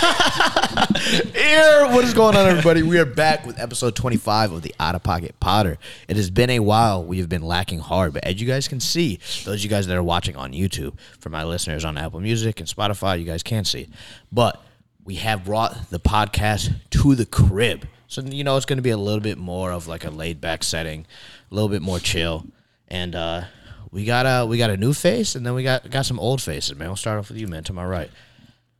Here, what is going on, everybody? We are back with episode 25 of the Out of Pocket Potter. It has been a while. We have been lacking hard, but as you guys can see, those of you guys that are watching on YouTube, for my listeners on Apple Music and Spotify, you guys can't see. But we have brought the podcast to the crib. So, you know, it's going to be a little bit more of like a laid back setting, a little bit more chill. And, uh, we got a we got a new face, and then we got got some old faces, man. We'll start off with you, man. To my right.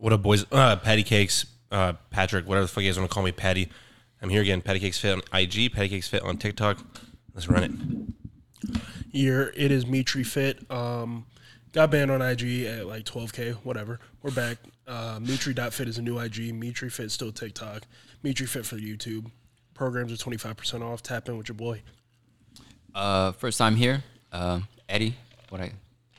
What up, boys? Uh, Patty Cakes, uh, Patrick, whatever the fuck you guys want to call me, Patty. I'm here again. Patty Cakes Fit on IG, Patty Cakes Fit on TikTok. Let's run it. Here it is Mitri Fit. Um, got banned on IG at like 12k, whatever. We're back. Uh, Mitri.fit is a new IG. Mitri Fit still TikTok. Mitri Fit for YouTube. Programs are 25% off. Tap in with your boy. Uh, first time here. Uh, Eddie, what I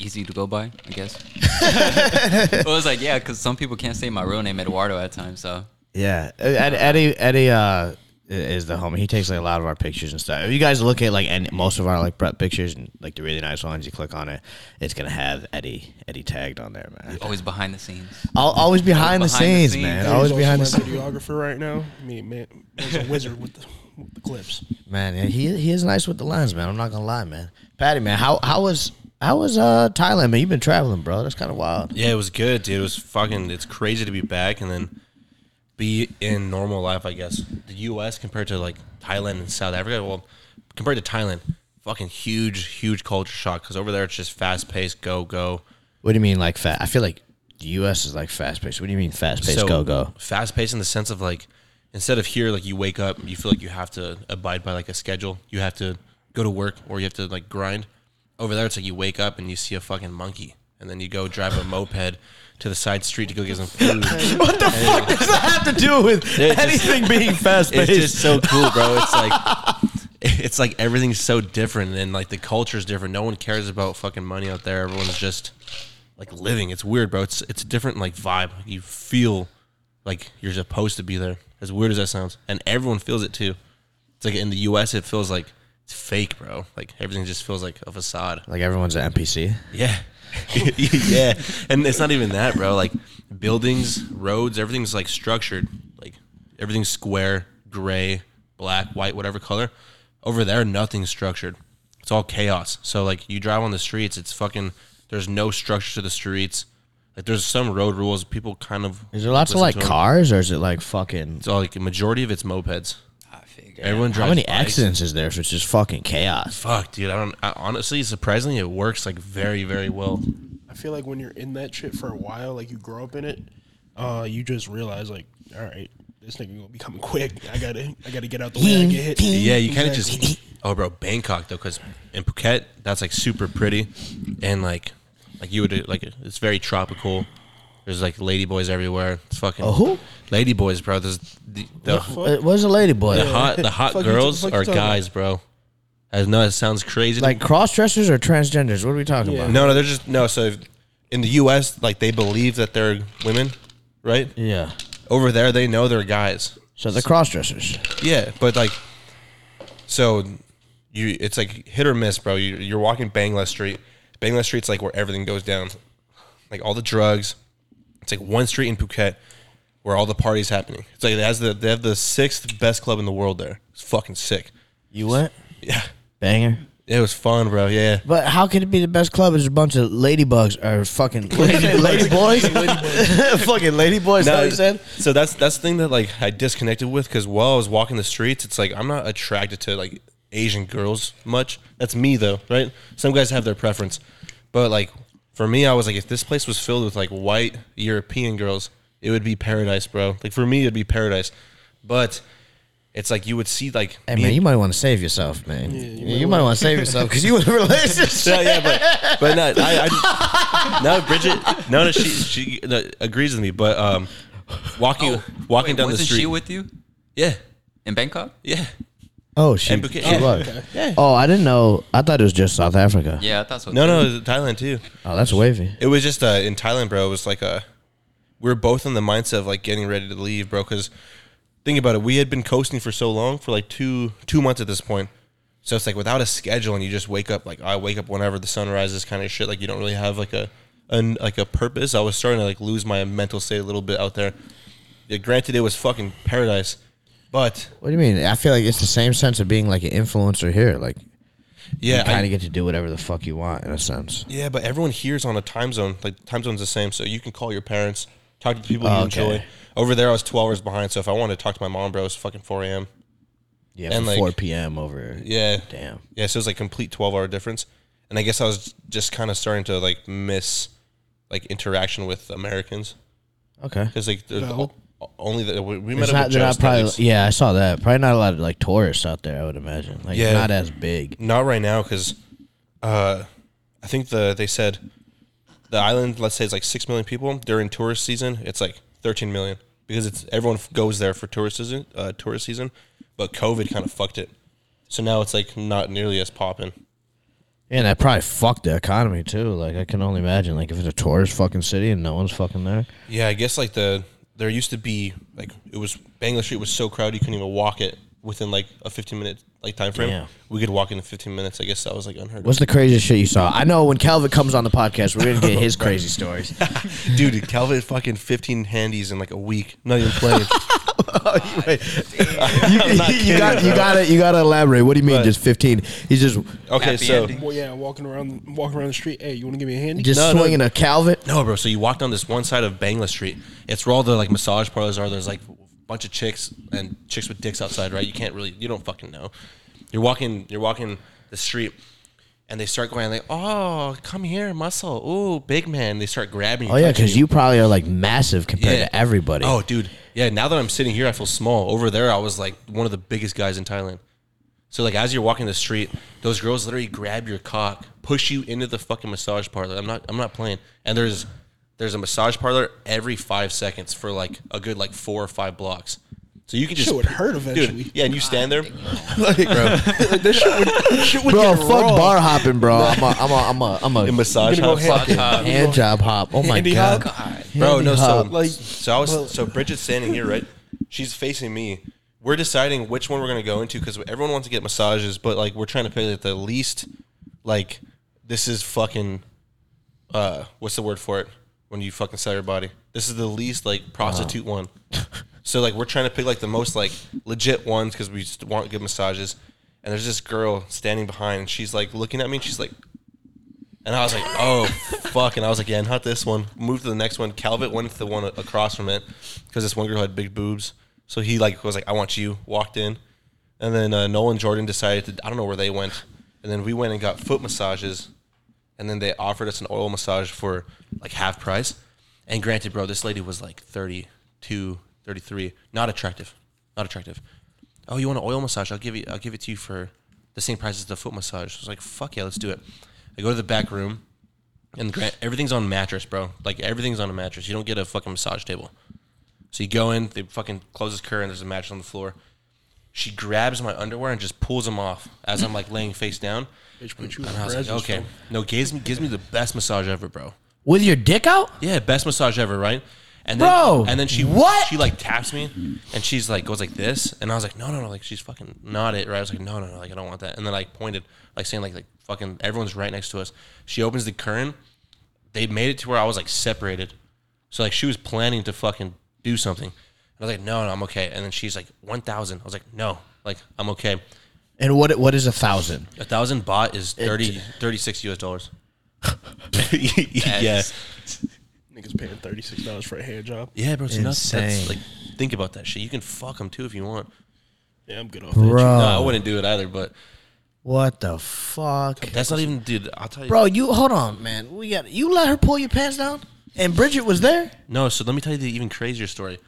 easy to go by, I guess. it was like yeah, because some people can't say my real name Eduardo at times. So Yeah, Ed, Eddie Eddie uh, is the homie. He takes like a lot of our pictures and stuff. If you guys look at like any, most of our like prep pictures and like the really nice ones, you click on it, it's gonna have Eddie Eddie tagged on there, man. always behind the scenes. I'll always behind the Behind the scenes, scenes. man. He's Always behind the scenes, my videographer right now. I mean, man, he's a wizard with the, with the clips. man. Yeah, he he is nice with the lens, man. I'm not gonna lie, man. Patty, man, how how was how was uh Thailand, man? You've been traveling, bro. That's kind of wild. Yeah, it was good, dude. It was fucking. It's crazy to be back and then be in normal life. I guess the U.S. compared to like Thailand and South Africa. Well, compared to Thailand, fucking huge, huge culture shock. Because over there it's just fast paced, go go. What do you mean, like fast? I feel like the U.S. is like fast paced. What do you mean fast paced? go go. Fast paced in the sense of like instead of here, like you wake up, you feel like you have to abide by like a schedule. You have to go to work or you have to like grind. Over there, it's like you wake up and you see a fucking monkey, and then you go drive a moped to the side street to go get some food. What the fuck does that have to do with It just- anything being fast it's paced? just so cool, bro. It's like it's like everything's so different, and like the culture's different. No one cares about fucking money out there. Everyone's just like living. It's weird, bro. It's it's a different like vibe. You feel like you're supposed to be there. As weird as that sounds, and everyone feels it too. It's like in the U.S., it feels like it's fake, bro. Like everything just feels like a facade. like everyone's an NPC. Yeah. yeah. And it's not even that, bro. Like buildings, roads, everything's like structured. Like everything's square, gray, black, white, whatever color. Over there, nothing's structured. It's all chaos. So like you drive on the streets, it's fucking there's no structure to the streets. Like there's some road rules people kind of Is there lots of like cars, or is it like fucking? It's all like a majority of it's mopeds. I figure. Everyone drives How many bikes. accidents is there if it's just fucking chaos? Fuck, dude. I don't. I, honestly, surprisingly, it works like very, very well. I feel like when you're in that shit for a while, like you grow up in it, uh, you just realize like, all right, this nigga gonna be coming quick. I gotta, I gotta get out the way I get hit. Yeah, you kind of Exactly. just. Oh, bro, Bangkok though, because in Phuket, that's like super pretty, and like, like you would like it's very tropical. There's like ladyboys everywhere. It's fucking Oh, who? ladyboys, bro. There's the the, Where's a lady boy? the hot the hot Fuck girls fuck you are talking about? guys, bro. I know it sounds crazy. Like cross dressers or transgenders? What are we talking Yeah. about? no, no, they're just no. So in the U.S., like they believe that they're women, right? Yeah. Over there, they know they're guys. So the cross dressers. Yeah, but like, so you, it's like hit or miss, bro. You, you're walking Bangla Street. Bangla Street's like where everything goes down, like all the drugs. It's like one street in Phuket where all the parties happening. It's like it has the they have the sixth best club in the world there. It's fucking sick. You went Yeah, banger. it was fun, bro. Yeah, But how could it be the best club? It's a bunch of ladybugs or fucking lady boys. fucking lady boys. No, you said. So that's that's the thing that like I disconnected with because while I was walking the streets, it's like I'm not attracted to like Asian girls much. That's me though, right? Some guys have their preference, but like for me, I was like, if this place was filled with like white European girls, it would be paradise, bro. Like for me, it'd be paradise. But it's like you would see like Hey me man, and- you might want to save yourself, man. you you, might might want to save yourself because you in a relationship. yeah, yeah, but but no, I, I no Bridget, no, no, she she no, agrees with me, but um, walking walking Wait, down the wasn't street, she with you yeah, in Bangkok? yeah. Oh, she, And Phuket- she yeah. was. Yeah. Oh, I didn't know. I thought it was just South Africa. Yeah, I thought so. No, too. no, it was Thailand too. Oh, that's wavy. It was just uh, in Thailand, bro. It was like a we were both in the mindset of like getting ready to leave, bro. Because think about it, we had been coasting for so long, for like two two months at this point. So it's like without a schedule, and you just wake up like I wake up whenever the sun rises, kind of shit. Like you don't really have like a, an like a purpose. I was starting to like lose my mental state a little bit out there, Yeah, granted, it was fucking paradise, but What do you mean? I feel like it's the same sense of being like an influencer here. Like yeah, you kind I- of get to do whatever the fuck you want in a sense. yeah, but everyone here's on a time zone. Like time zone's the same, so you can call your parents, talk to the people you Oh, enjoy. okay. Over there, I was twelve hours behind, so if I wanted to talk to my mom, bro, it was fucking four a.m. Yeah, And, from like- 4 p.m. over. Yeah, Damn. Yeah, so it was like complete twelve hour difference, and I guess I was just kind of starting to like miss like interaction with Americans Okay. because like there's Valid. o- only that we, we met It's up not, with they're not probably, yeah, I saw that. Probably not a lot of like tourists out there. I would imagine. Like Yeah. not as big. Not right now because uh, I think the they said the island, let's say, it's like six million people during tourist season. It's like thirteen million because it's everyone f- goes there for tourist season. Uh, tourist season, but COVID kind of fucked it. So now it's like not nearly as popping. And that probably fucked the economy too. Like I can only imagine. Like if it's a tourist fucking city and no one's fucking there. Yeah, I guess like the there used to be like it was Bangla Street was so crowded you couldn't even walk it within like a fifteen minute like time frame. Damn. We could walk in in fifteen minutes. I guess that was like unheard of. What's the craziest shit you saw? I know when Calvin comes on the podcast, we're gonna get his crazy stories. Dude, Calvin fucking fifteen handies in like a week. Not even playing. you, you got you got to you got to elaborate. What do you mean? But- just fifteen? He's just Okay, so. Well, yeah, walking around, walking around the street. Hey, you want to give me a handy? just No, no. swinging a Calvin. no, bro. So you walk down this one side of Bangla Street. It's where all the like massage parlors are. There's like a bunch of chicks and chicks with dicks outside, right? You can't really, you don't fucking know. You're walking, you're walking the street, and they start going like, "Oh, come here, muscle. Ooh, big man." They start grabbing. you, Oh yeah, because you probably are like massive compared Yeah. to everybody. Oh, dude. Yeah, now that I'm sitting here, I feel small. Over there, I was like one of the biggest guys in Thailand. So like as you're walking the street, those girls literally grab your cock, push you into the fucking massage parlor. I'm not I'm not playing. And there's there's a massage parlor every five seconds for like a good like four or five blocks. So you can just Shit would hurt Dude, eventually. yeah, and you stand there. like, like, this shit would, this shit would bro, get fuck raw. bar hopping, bro. I'm a I'm a I'm a I'm a In massage Gonna go house. hand- fucking hop. hand job hop. Oh my Handy god, hop? God. Bro, Handy no, so hop. Like, so I was well- so Bridget's standing here, right? She's facing me. We're deciding which one we're gonna go into because everyone wants to get massages, but like we're trying to pick like the least, like this is fucking, uh, what's the word for it when you fucking sell your body? This is the least like prostitute one. So like we're trying to pick like the most like legit ones because we just want good massages. And there's this girl standing behind, and she's like looking at me, and she's like, and I was like, oh, fuck. And I was like, yeah, not this one. Move to the next one. Calvin went to the one across from it because this one girl had big boobs. So he like was like, I want you. Walked in. And then uh, Nolan Jordan decided to, I don't know where they went. And then we went and got foot massages. And then they offered us an oil massage for like half price. And granted, bro, this lady was like 32, 33. Not attractive. Not attractive. Oh, you want an oil massage? I'll give you. I'll give it to you for the same price as the foot massage. I was like, fuck yeah, let's do it. I go to the back room, and grant everything's on mattress, bro. Like everything's on a mattress. You don't get a fucking massage table. So you go in, they fucking close this curtain. There's a mattress on the floor. She grabs my underwear and just pulls them off as I'm like laying face down. Bitch, put you in And a I was like, presence, okay, no, gives me gives me the best massage ever, bro. with your dick out. Yeah, best massage ever, right? And then, Bro, and then she what? She like taps me, and she's like goes like this, and I was like, no, no, no, like she's fucking not it, right? I was like, no, no, no, like I don't want that, and then like pointed, like saying like like fucking everyone's right next to us. She opens the curtain. They made it to where I was like separated, so like she was planning to fucking do something. And I was like, no, no, I'm okay. And then she's like one thousand. I was like, no, like I'm okay. And what what is a thousand? A thousand baht is 30, 36 US dollars. yeah. Niggas paying thirty six dollars for a hand job. Yeah, bro, it's nuts. That's Insane. like think about that shit. You can fuck them too if you want. Yeah, I'm good off that. Bro, No, I wouldn't do it either. But what the fuck, that's not even, dude. I'll tell you, bro? You hold on, man. We got you. Let her pull your pants down, and Bridget was there. No, so let me tell you the even crazier story.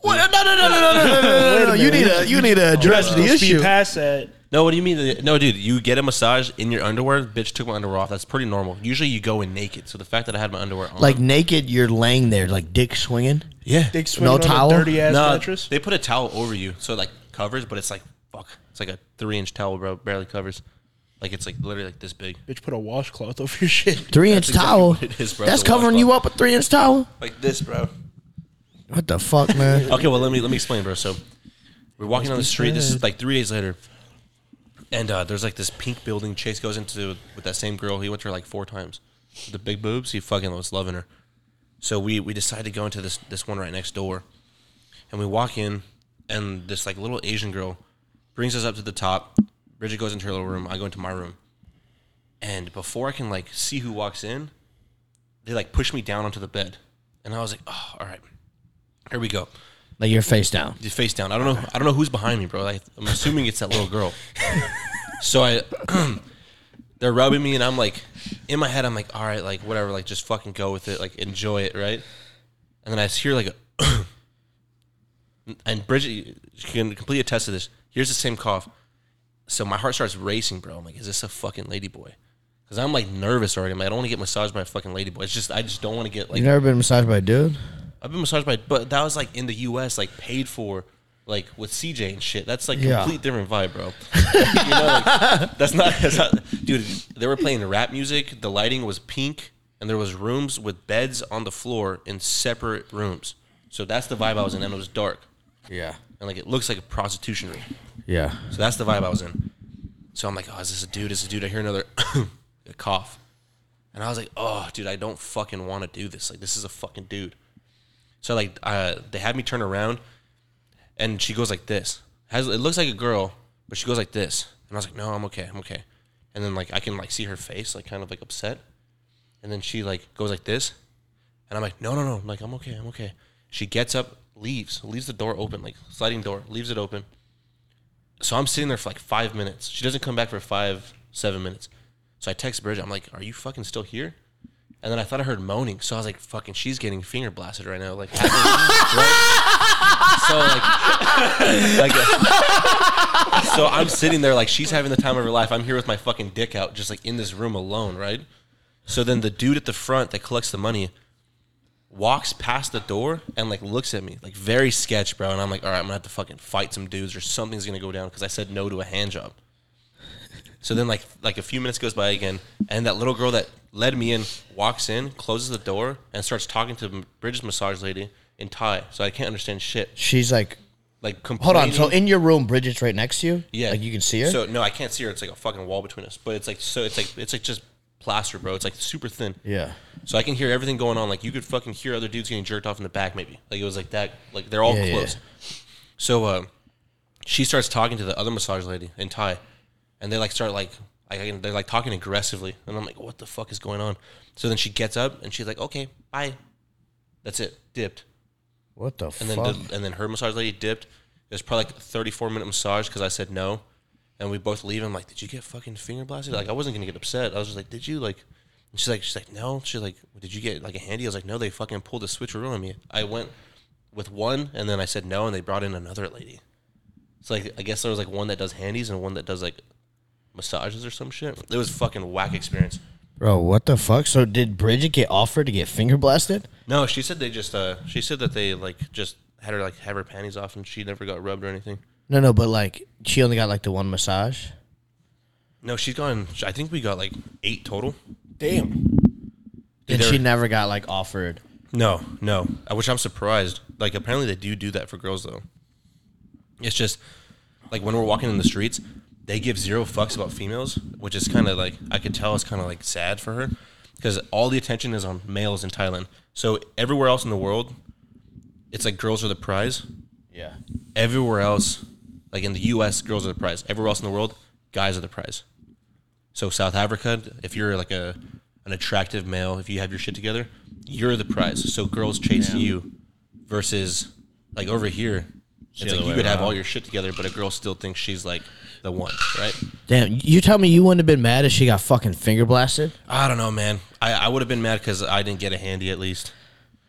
What? No, no, no, no, no, no, no, no, no, no. You need to you need to address the Don't speed issue. past that. No, what do you mean? No, dude, you get a massage in your underwear. Bitch took my underwear off. That's pretty normal. Usually you go in naked. So the fact that I had my underwear on, Like naked, you're laying there, like dick swinging. yeah, Dick swinging on towel? a dirty ass no, mattress. they put a towel over you, so it like covers, but it's like fuck. It's like a three inch towel, bro. Barely covers. Like it's like literally like this big. Bitch, put a washcloth over your shit. Three inch exactly towel. what it is, bro. That's It's a covering you up a three inch towel. Like this, bro. What the fuck, man? Okay, well let me let me explain, bro. So we're walking down the street. This is like three days later, and uh, there's like this pink building. Chase goes into with that same girl. He went to her like four times. The big boobs. He fucking was loving her. So we we decided to go into this this one right next door, and we walk in, and this like little Asian girl brings us up to the top. Bridget goes into her little room. I go into my room, and before I can like see who walks in, they like push me down onto the bed, and I was like, oh, all right, here we go. Like you're face down. Just face down. I don't know. I don't know who's behind me, bro. Like, I'm assuming it's that little girl. so I, they're rubbing me, and I'm like, in my head, I'm like, all right, like whatever, like just fucking go with it, like enjoy it, right? And then I hear like a, and Bridget she can completely attest to this. Here's the same cough. So my heart starts racing, bro. I'm like, is this a fucking lady boy? Because I'm like nervous already. I'm like, I don't want to get massaged by a fucking lady boy. It's just I just don't want to get like You've never been massaged by a dude? I've been massaged by, but that was like in the U.S., like paid for, like with CJ and shit. That's like Yeah. complete different vibe, bro. you know, like, that's not, that's not, dude. They were playing rap music. The lighting was pink, and there was rooms with beds on the floor in separate rooms. So that's the vibe I was in, and it was dark, Yeah. and like it looks like a prostitution room. Yeah. So that's the vibe I was in. So I'm like, oh, is this a dude? Is this a dude? I hear another a cough. And I was like, oh, dude, I don't fucking want to do this. Like, this is a fucking dude. So like, uh, they had me turn around, and she goes like this. Has it looks like a girl, but she goes like this. And I was like, no, I'm okay, I'm okay. And then like I can like see her face, like kind of like upset. And then she like goes like this, and I'm like, no, no, no, like I'm okay, I'm okay. She gets up, leaves, leaves the door open, like sliding door, leaves it open. So I'm sitting there for like five minutes. She doesn't come back for five, seven minutes. So I text Bridget. I'm like, "Are you fucking still here?" And then I thought I heard moaning. So I was like, "Fucking, she's getting finger blasted right now." Like, so like, like, so I'm sitting there like she's having the time of her life. I'm here with my fucking dick out, just like in this room alone, right? So then the dude at the front that collects the money walks past the door and like looks at me like very sketch, bro. And I'm like, all right, I'm gonna have to fucking fight some dudes or something's gonna go down because I said no to a hand job. So then like like a few minutes goes by again, and that little girl that led me in walks in, closes the door, and starts talking to Bridget's massage lady in Thai. So I can't understand shit. She's like, Like hold on. So in your room, Bridget's right next to you. Yeah, Like you can see her. So no, I can't see her. It's like a fucking wall between us. But it's like so. It's like it's like just plaster, bro. It's like super thin. yeah. So I can hear everything going on. Like you could fucking hear other dudes getting jerked off in the back, maybe. Like it was like that. Like they're all Yeah, yeah. close. So uh, she starts talking to the other massage lady in Thai, and they like start like I, I- they're like talking aggressively, and I'm like, what the fuck is going on? So then she gets up and she's like, okay, bye. That's it. Dipped. What the And fuck? then the, and then her massage lady dipped. It was probably like a 34 minute massage because I said no, and we both leave. I'm like, did you get fucking finger blasted? Like I wasn't gonna get upset. I was just like, did you like? And she's like, she's like, no. She's like, did you get like a handy? I was like, no. They fucking pulled a switcheroo on me. I went with one, and then I said no, and they brought in another lady. So like, I guess there was like one that does handies and one that does like massages or some shit. It was a fucking whack experience. Bro, what the fuck? So did Bridget get offered to get finger blasted? No, she said they just uh, she said that they like just had her like have her panties off and she never got rubbed or anything. No, no, but like she only got like the one massage. No, she's gone. I think we got like eight total. Damn. And she never got like offered. No, no. Which I'm surprised. Like apparently they do do that for girls though. It's just like when we're walking in the streets, they give zero fucks about females, which is kind of like I could tell it's kind of like sad for her because all the attention is on males in Thailand. So everywhere else in the world, it's like girls are the prize. Yeah. Everywhere else, like in the U.S., girls are the prize. Everywhere else in the world, guys are the prize. So South Africa, if you're like a an attractive male, if you have your shit together, you're the prize. So girls chase you, versus like over here, it's like you could have all your shit together, but a girl still thinks she's like the one, right? Damn, you tell me you wouldn't have been mad if she got fucking finger blasted? I don't know, man. I, I would have been mad because I didn't get a handy at least.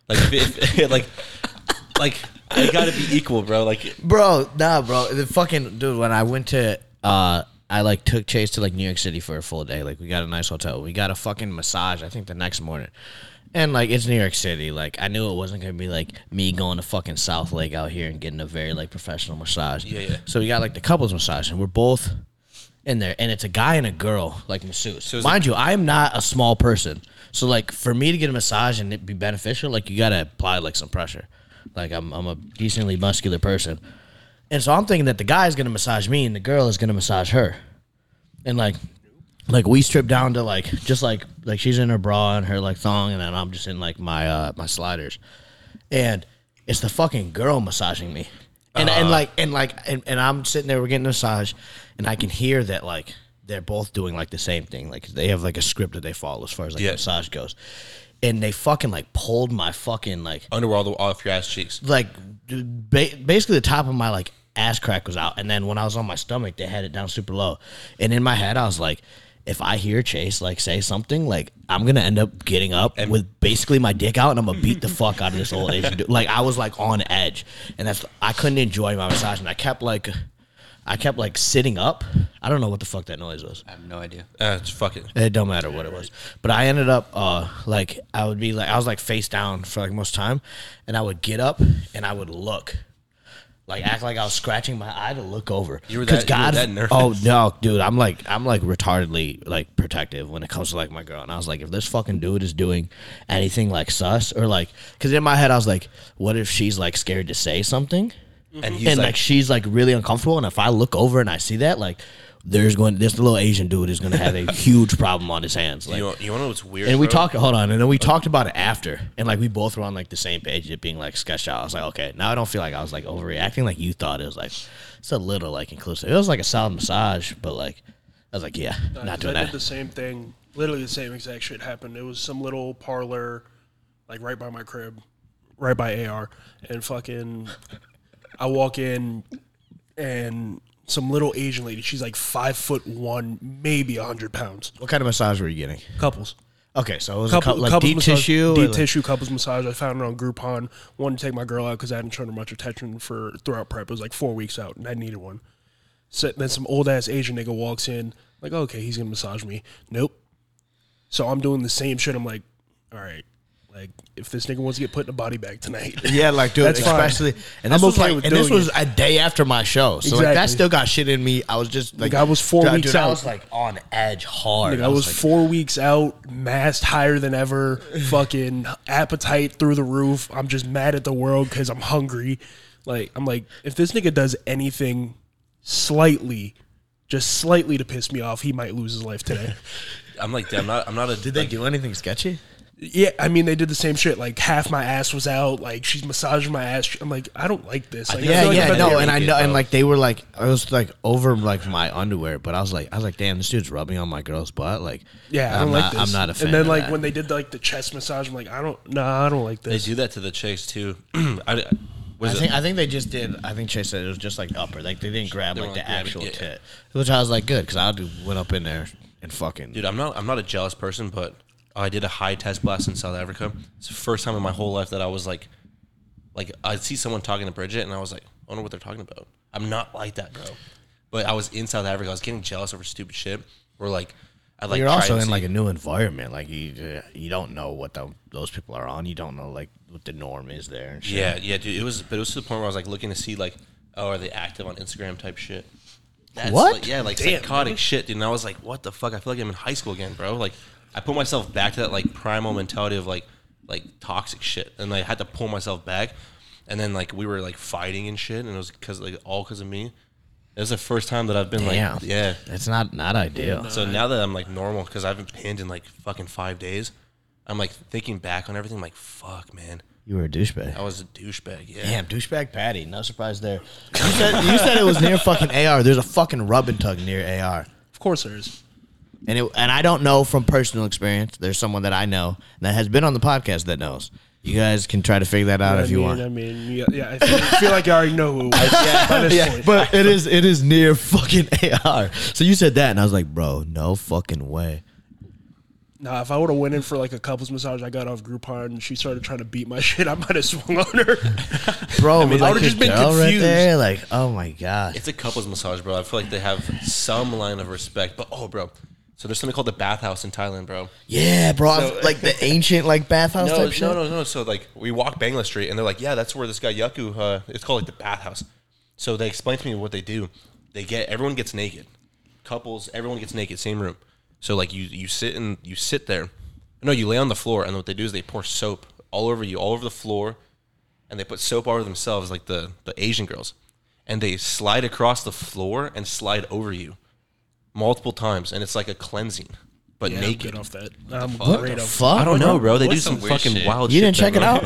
Like, if, if, like, like I gotta be equal, bro. Like, Bro, nah, bro. The fucking dude, when I went to uh I like took Chase to like New York City for a full day. Like we got a nice hotel. We got a fucking massage, I think the next morning. And like it's New York City. Like I knew it wasn't gonna be like me going to fucking South Lake out here and getting a very like professional massage. Yeah, yeah. So we got like the couples massage and we're both in there and it's a guy and a girl like masseuse. So is Mind you, I'm not a small person. So like for me to get a massage and it be beneficial, like you gotta apply like some pressure. Like I'm I'm a decently muscular person. And so I'm thinking that the guy's gonna massage me and the girl is gonna massage her. And like like we strip down to like just like like she's in her bra and her like thong and then I'm just in like my uh my sliders. And it's the fucking girl massaging me, and and like and like and, and I'm sitting there, we're getting a massage, and I can hear that like they're both doing like the same thing, like they have like a script that they follow as far as like Yeah. massage goes, and they fucking like pulled my fucking like Underwear all the off your ass cheeks. like ba- basically the top of my like ass crack was out and then when i was on my stomach they had it down super low and in my head i was like if i hear chase like say something like i'm gonna end up getting up and with basically my dick out and i'm gonna beat the fuck out of this old asian dude like i was like on edge and that's i couldn't enjoy my massage and i kept like i kept like sitting up i don't know what the fuck that noise was I have no idea. Uh, it's fucking. it. it don't matter what it was. But I ended up uh like I would be like I was like face down for like most time and I would get up and I would look. Like act like I was scratching my eye to look over. You were that- you were that nervous? Oh no, dude! I'm like I'm like retardedly like protective when it comes to like my girl. And I was like, if this fucking dude is doing anything like sus or like, because in my head I was like, what if she's like scared to say something? And he's and like, like, she's like really uncomfortable and if i look over and i see that like there's going this little asian dude is going to have a huge problem on his hands like you know, you want to know what's weird? and we bro? talked hold on and then we talked about it after and like we both were on like the same page it being like sketched out i was like okay now i don't feel like i was like overreacting like you thought it was like it's a little like inclusive it was like a solid massage but like i was like yeah Nah, not 'cause doing I that did the same thing. Literally the same exact shit happened. It was some little parlor, like right by my crib, right by AR, and fucking. I walk in, and some little Asian lady. She's like five foot one, maybe a hundred pounds. what kind of massage were you getting Couples. okay so it was Couple, a couple, like couples deep massage- tissue deep like- tissue couples massage. I found it on Groupon. Wanted to take my girl out because I hadn't shown her much attention for throughout prep. It was like four weeks out, and I needed one. So then some old ass Asian nigga walks in, like, okay, he's gonna massage me. Nope. So I'm doing the same shit. I'm like, all right, like if this nigga wants to get put in a body bag tonight, Yeah, like dude, That's fine. especially and this I'm was okay like with and this doing was it. a day after my show. So like that Exactly. still got shit in me. I was just like I was four dude, weeks dude, I out. was like on edge hard. Like, I was like, four weeks out, masked higher than ever, fucking appetite through the roof. I'm just mad at the world because I'm hungry. Like, I'm like, if this nigga does anything slightly, just slightly to piss me off, he might lose his life today. I'm like, damn, I'm not. I'm not a. Did they like, do anything sketchy? Yeah, I mean, they did the same shit. Like, half my ass was out. Like, she's massaging my ass. I'm like, I don't like this. Like, I Yeah, like yeah, I'm no, and I know, and like they were like, I was like over like my underwear, but I was like, I was like, damn, this dude's rubbing on my girl's butt. Like, Yeah, I I'm don't like this. I'm not a fan. And then of like that. when they did like the chest massage, I'm like, I don't, nah, I don't like this. They do that to the chicks too. I, what I think it? I think they just did. I think Chase said it was just like upper, like they didn't grab They like weren't the grabbing- actual yeah. tit, which I was like, good, because I went up in there and fucking. Dude, I'm not. I'm not a jealous person, but I did a high test blast in South Africa. It's the first time in my whole life that I was like, like I'd see someone talking to Bridget, and I was like, I wonder what they're talking about. I'm not like that, bro. But I was in South Africa. I was getting jealous over stupid shit. Where like, I like. you're also in like a new environment. Like you, you don't know what the, those people are on. You don't know like what the norm is there. And shit. Yeah, yeah, dude. It was, but it was to the point where I was like looking to see like, oh, are they active on Instagram type shit. That's What? Like, yeah, like Damn, psychotic really? shit, dude. And I was like, what the fuck? I feel like I'm in high school again, bro. Like, I put myself back to that like primal mentality of like, like toxic shit, and I had to pull myself back. And then like we were like fighting and shit, and it was because like all because of me. It was the first time that I've been Damn. like, yeah. It's not not ideal. So now that I'm like normal, because I've been pinned in like fucking five days, I'm like thinking back on everything. like, fuck, man, You were a douchebag. I was a douchebag. Yeah. Damn, douchebag Patty. No surprise there. You said, you said it was near fucking AR. There's a fucking rub and tug near AR. Of course there is. And it, and I don't know from personal experience. There's someone that I know that has been on the podcast that knows. You guys can try to figure that out I if you mean, want. I mean, yeah, yeah I feel, feel like I already know who. yeah, by this yeah, but it is it is near fucking AR. So you said that, and I was like, bro, no fucking way. Nah, if I would have went in for like a couples massage, I got off Groupon and she started trying to beat my shit. I might have swung on her. Bro, I mean, but I would've just been girl right confused. there, like, oh my god. It's a couples massage, bro. I feel like they have some line of respect. But oh, bro. So there's something called the bathhouse in Thailand, bro. Yeah, bro, I've- like the ancient like bathhouse No, type shit. no, no, no. So like we walk Bangla Street, and they're like, yeah, that's where this guy Yaku. Uh, it's called like the bathhouse. So they explain to me what they do. They get everyone gets naked, couples, everyone gets naked, same room. So like you you sit and you sit there. No, you lay on the floor, and what they do is they pour soap all over you, all over the floor, and they put soap all over themselves, like the the Asian girls, and they slide across the floor and slide over you multiple times, and it's like a cleansing, but Yeah, I'm naked. good off that. I'm What great the off fuck? I don't know, bro. They What's do some some weird fucking shit? wild You shit. didn't check it out?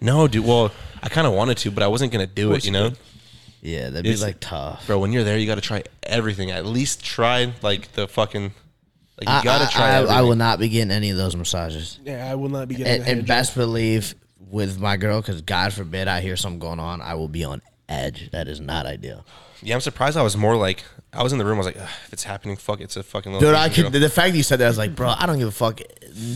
No, dude. Well, I kind of wanted to, but I wasn't gonna do it. You know, Yeah, that'd be It's- like tough. bro. When you're there, you got to try everything. At least try like the fucking. Like you I, gotta I- try. I, I everything. will not be getting any of those massages. Yeah, I will not be getting And, a and job. best believe with my girl, because God forbid I hear something going on, I will be on edge. That is not ideal. Yeah, I'm surprised. I was more like I was in the room. I was like, "Ugh, if it's happening, fuck, it's a fucking little. Dude, I could, the fact that you said that, I was like, bro, I don't give a fuck.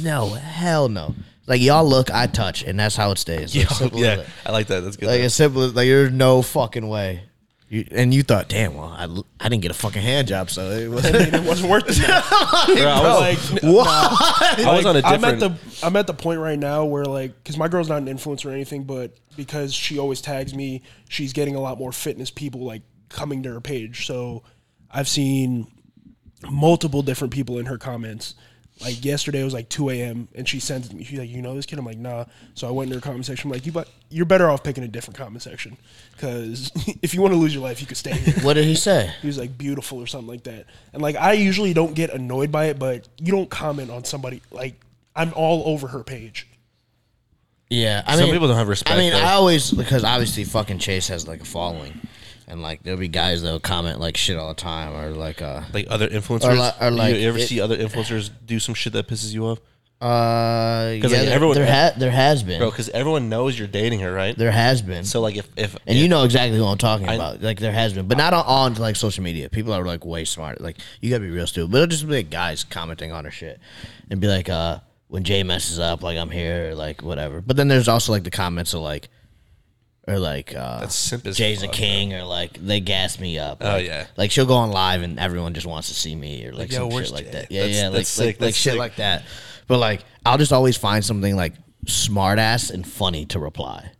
No, hell no. Like y'all look, I touch, and that's how it stays. Like, Yo, simple as yeah, that. I like that. That's good. Like as simple as like there's no fucking way. You, and you thought, damn, well, I, I didn't get a fucking hand job, so it was. I mean, it wasn't worth it. Bro, I was, like, what? I was on a I'm different. at the I'm at the point right now where like because my girl's not an influencer or anything, but because she always tags me, she's getting a lot more fitness people like coming to her page. So I've seen multiple different people in her comments. Like yesterday it was like 2 a.m. and she sends me. She's like, "You know this kid?" I'm like, "Nah." So I went in her comment section. I'm like, "You but you're better off picking a different comment section because if you want to lose your life, you could stay here." what did he say? He was like beautiful or something like that. And like I usually don't get annoyed by it, but you don't comment on somebody like I'm all over her page. Yeah, I Some mean, people don't have respect, I mean, though. I always because obviously fucking Chase has like a following, and like there'll be guys that'll comment like shit all the time, or like uh, like other influencers. Or li- or like you ever it- see other influencers do some shit that pisses you off, uh, yeah, like, there, everyone- there, ha- there has been, bro? Because everyone knows you're dating her, right? there has been, So like if if and you know exactly who I'm talking I- about. Like there has been, but not on, on like social media. People are like way smart. Like you gotta be real stupid. But it'll just be like guys commenting on her shit and be like, uh, when Jay messes up, like I'm here, or like whatever. But then there's also like the comments of like, or like, uh, That's simp as Jay's a fuck, king, or like they gas me up. Oh, Like- yeah. like she'll go on live and everyone just wants to see me, or like, Like, yo, some where's shit like Jay? that. Yeah, That's- yeah, like that's sick, like, like that's shit sick. like that. But like I'll just always find something like smart ass and funny to reply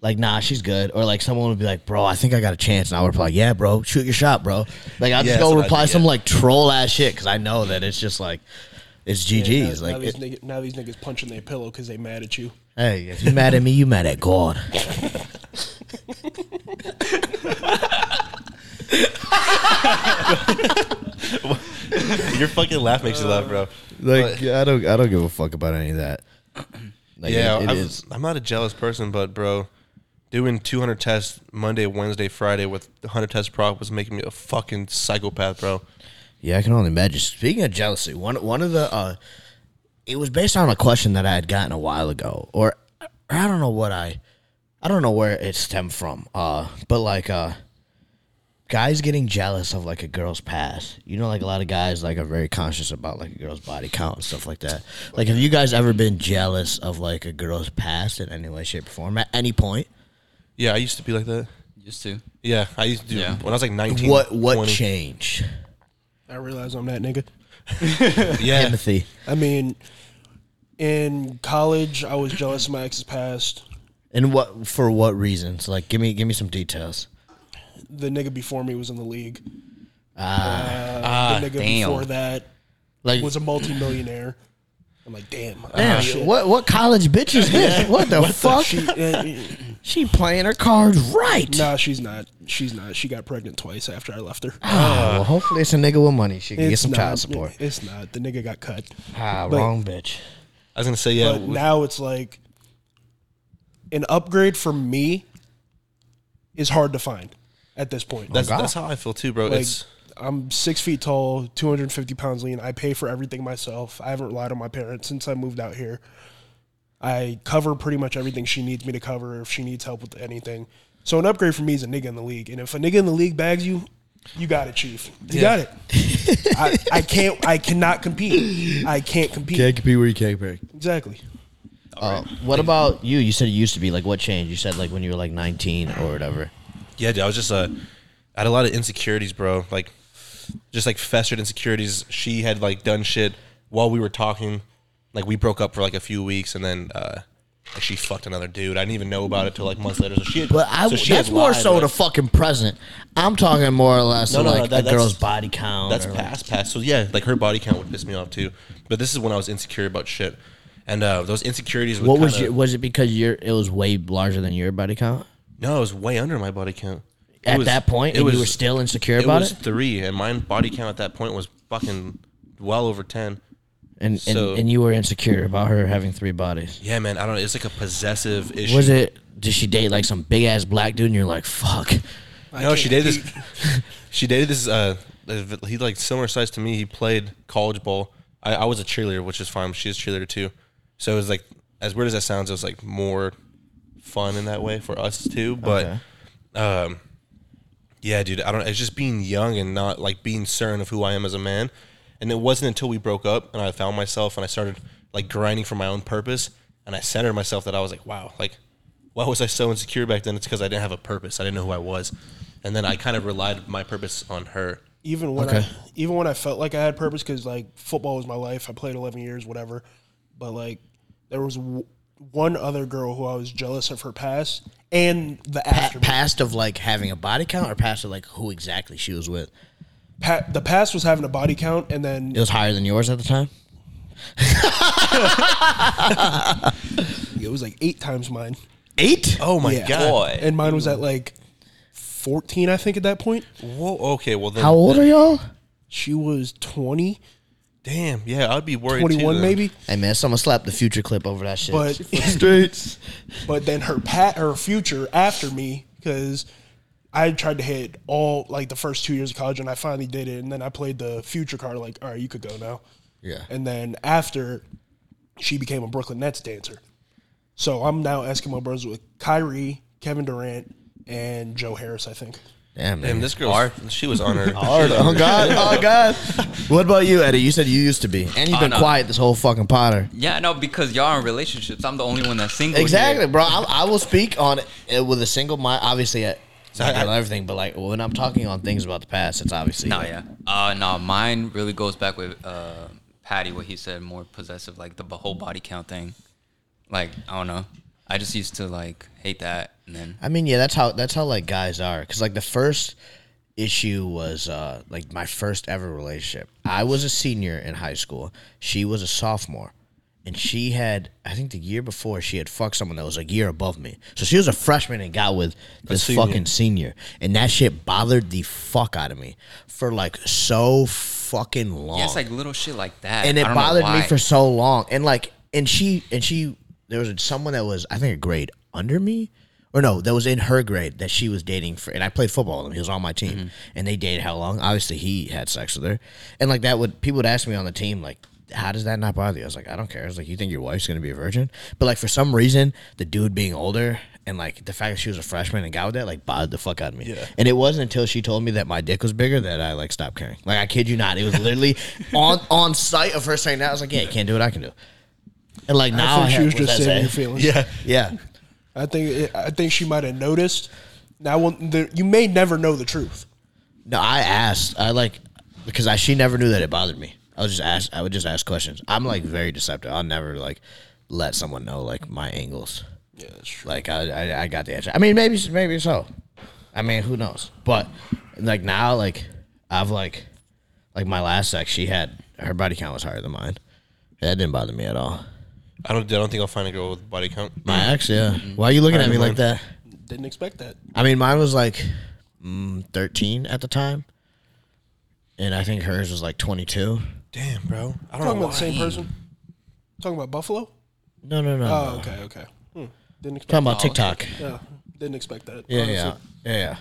like, nah, she's good. Or like someone would be like, bro, I think I got a chance. And I would reply, yeah, bro, shoot your shot, bro. Like I'll Yeah, just go what I reply do, some yeah. like troll ass shit because I know that it's just like, it's Yeah, GG's. now, now like, these it- niggas, now these niggas punching their pillow because they mad at you. hey, if you mad at me, you mad at God. your fucking laugh makes you laugh, bro. Like But- I don't, I don't give a fuck about any of that. Like, yeah, it- it I've- is. I'm not a jealous person, but bro, doing 200 tests Monday, Wednesday, Friday with the 100 test prop was making me a fucking psychopath, bro. Yeah, I can only imagine. Speaking of jealousy, one one of the uh it was based on a question that I had gotten a while ago. Or, or I don't know what I I don't know where it stemmed from. Uh but like uh guys getting jealous of like a girl's past. You know like a lot of guys like are very conscious about like a girl's body count and stuff like that. Like have you guys ever been jealous of like a girl's past in any way shape or form at any point? Yeah, I used to be like that. Used to. Yeah, I used to do Yeah. when I was like 19. What what 20. changed? I realize I'm that nigga. Yeah, Timothy. I mean, in college, I was jealous of my ex's past. And what for what reasons? Like give me give me some details. The nigga before me was in the league. Ah. Uh, the nigga damn. before that Like was a multimillionaire. I'm like, damn. Damn, uh, what what college bitch is this? What the fuck? She, uh, She playing her cards right. nah, she's not. She's not. She got pregnant twice after I left her. Oh, well, hopefully it's a nigga with money. She can get some not, child support. It's not. The nigga got cut. Ah, but- wrong bitch. I was gonna say yeah. but with- now it's like an upgrade for me is hard to find at this point. that's God. that's how I feel too, bro. like it's I'm six feet tall, 250 pounds lean. I pay for everything myself. I haven't relied on my parents since I moved out here. I cover pretty much everything she needs me to cover if she needs help with anything. So an upgrade for me is a nigga in the league. And if a nigga in the league bags you, you got it, chief. You got it. I, I can't. I cannot compete. I can't compete. Can't compete where you can't pick. Exactly. Uh, what about you? You said it used to be like what changed? You said like when you were like 19 or whatever. yeah, dude, I was just uh, I had a lot of insecurities, bro. Like just like festered insecurities. She had like done shit while we were talking. Like we broke up for like a few weeks, and then uh, like, she fucked another dude. I didn't even know about it till like months later. So she, had, But I, so she that's had more lied, so right? the fucking present. I'm talking more or less No, no, no, like that- a that's- girl's body count. That's or, like- past, past. So yeah, like her body count would piss me off too. But this is when I was insecure about shit, and uh, those insecurities. Would what was kinda- your? Was it because your it was way larger than your body count No, it was way under my body count. It at was- that point, it and was, you were still insecure It about was it? three, and my body count at that point was fucking well over ten. And, So- and and you were insecure about her having three bodies. Yeah, man. I don't know. It's like a possessive issue. Was it? Did she date like some big ass black dude? And you're like, fuck. No, she dated this. she dated this. Uh, he like similar size to me. He played college ball. I, I was a cheerleader, which is fine. She's a cheerleader too. So it was like as weird as that sounds, it was like more fun in that way for us too. But um, yeah, dude, I don't. It's just being young and not like being certain of who I am as a man. And it wasn't until we broke up and I found myself and I started like grinding for my own purpose and I centered myself that I was like, wow, like why was I so insecure back then? It's because I didn't have a purpose. I didn't know who I was. And then I kind of relied my purpose on her. even when Okay. I even when I felt like I had purpose because like football was my life. I played eleven years, whatever. But like there was w- one other girl who I was jealous of her past and the Pa- after. past of like having a body count, or past of like who exactly she was with. Pa- the past was having a body count, and then It was higher than yours at the time. it was like eight times mine. Eight. Oh my Yeah. god! Boy. And mine was at like fourteen, I think, at that point. Whoa. Okay. Well then. How old are y'all? She was 20, Damn. Yeah, I'd be worried. 21 too, then. maybe. Hey man, someone slap the future clip over that shit. But streets. but then her pat her future after me because I tried to hit all like the first two years of college and I finally did it and then I played the future card like all right you could go now Yeah. and then after she became a Brooklyn Nets dancer so I'm now Eskimo Bros with Kyrie Kevin Durant and Joe Harris I think Damn man. Damn, this girl. She was on her. Hard. Oh god. Oh god. what about you, Eddie? You said you used to be, and you've Oh, been no. quiet this whole fucking Potter. Yeah, no, because y'all are in relationships. I'm the only one that's single. Exactly, here. bro. I, I will speak on it with a single mind. Obviously, uh, I- not on everything, but like when I'm talking on things about the past, it's obviously No, like, yeah. Uh, no, mine really goes back with uh, Patty, what he said, more possessive, like the whole body count thing. Like, I don't know. I just used to like hate that, and then I mean, yeah, that's how that's how like guys are. Because like the first issue was uh like my first ever relationship. I was a senior in high school. She was a sophomore. And she had, I think the year before, she had fucked someone that was a year above me. So she was a freshman and got with this senior. fucking senior. And that shit bothered the fuck out of me for like so fucking long yeah, it's like little shit like that. and it bothered me for so long. And like, and she, and she, there was someone that was, I think, a grade under me, or no, that was in her grade that she was dating for. And I played football with him; he was on my team, Mm-hmm. and they dated how long? Obviously, he had sex with her, and like that would people would ask me on the team like. How does that not bother you? I was like, I don't care. I was like, you think your wife's gonna be a virgin? But like for some reason, the dude being older and like the fact that she was a freshman and got with that like bothered the fuck out of me. Yeah. And it wasn't until she told me that my dick was bigger that I like stopped caring. Like I kid you not, it was literally on on sight of her saying that. I was like, yeah, you can't do what I can do. And like now, I think I she have- was just saying your feelings Yeah. Yeah, I think it, I think she might have noticed now the, you may never know the truth no, I asked. I like because I she never knew that it bothered me. I would just ask. I would just ask questions. I'm like very deceptive. I'll never like let someone know like my angles. yeah that's true Like I, I, I got the answer. I mean, maybe, maybe so. I mean, who knows? But like now, like I've like, like my last sex, she had her body count was higher than mine. That didn't bother me at all. I don't. I don't think I'll find a girl with body count. My ex, yeah. Why are you looking at me like that? didn't expect that I mean, mine was like mm, thirteen at the time, and I think hers was like twenty-two. Damn, bro. I don't talking know about the same person talking about Buffalo No, no, no. oh no. okay okay hmm. didn't expect Talking about Oh. TikTok. yeah didn't expect that Yeah, honestly. yeah, yeah.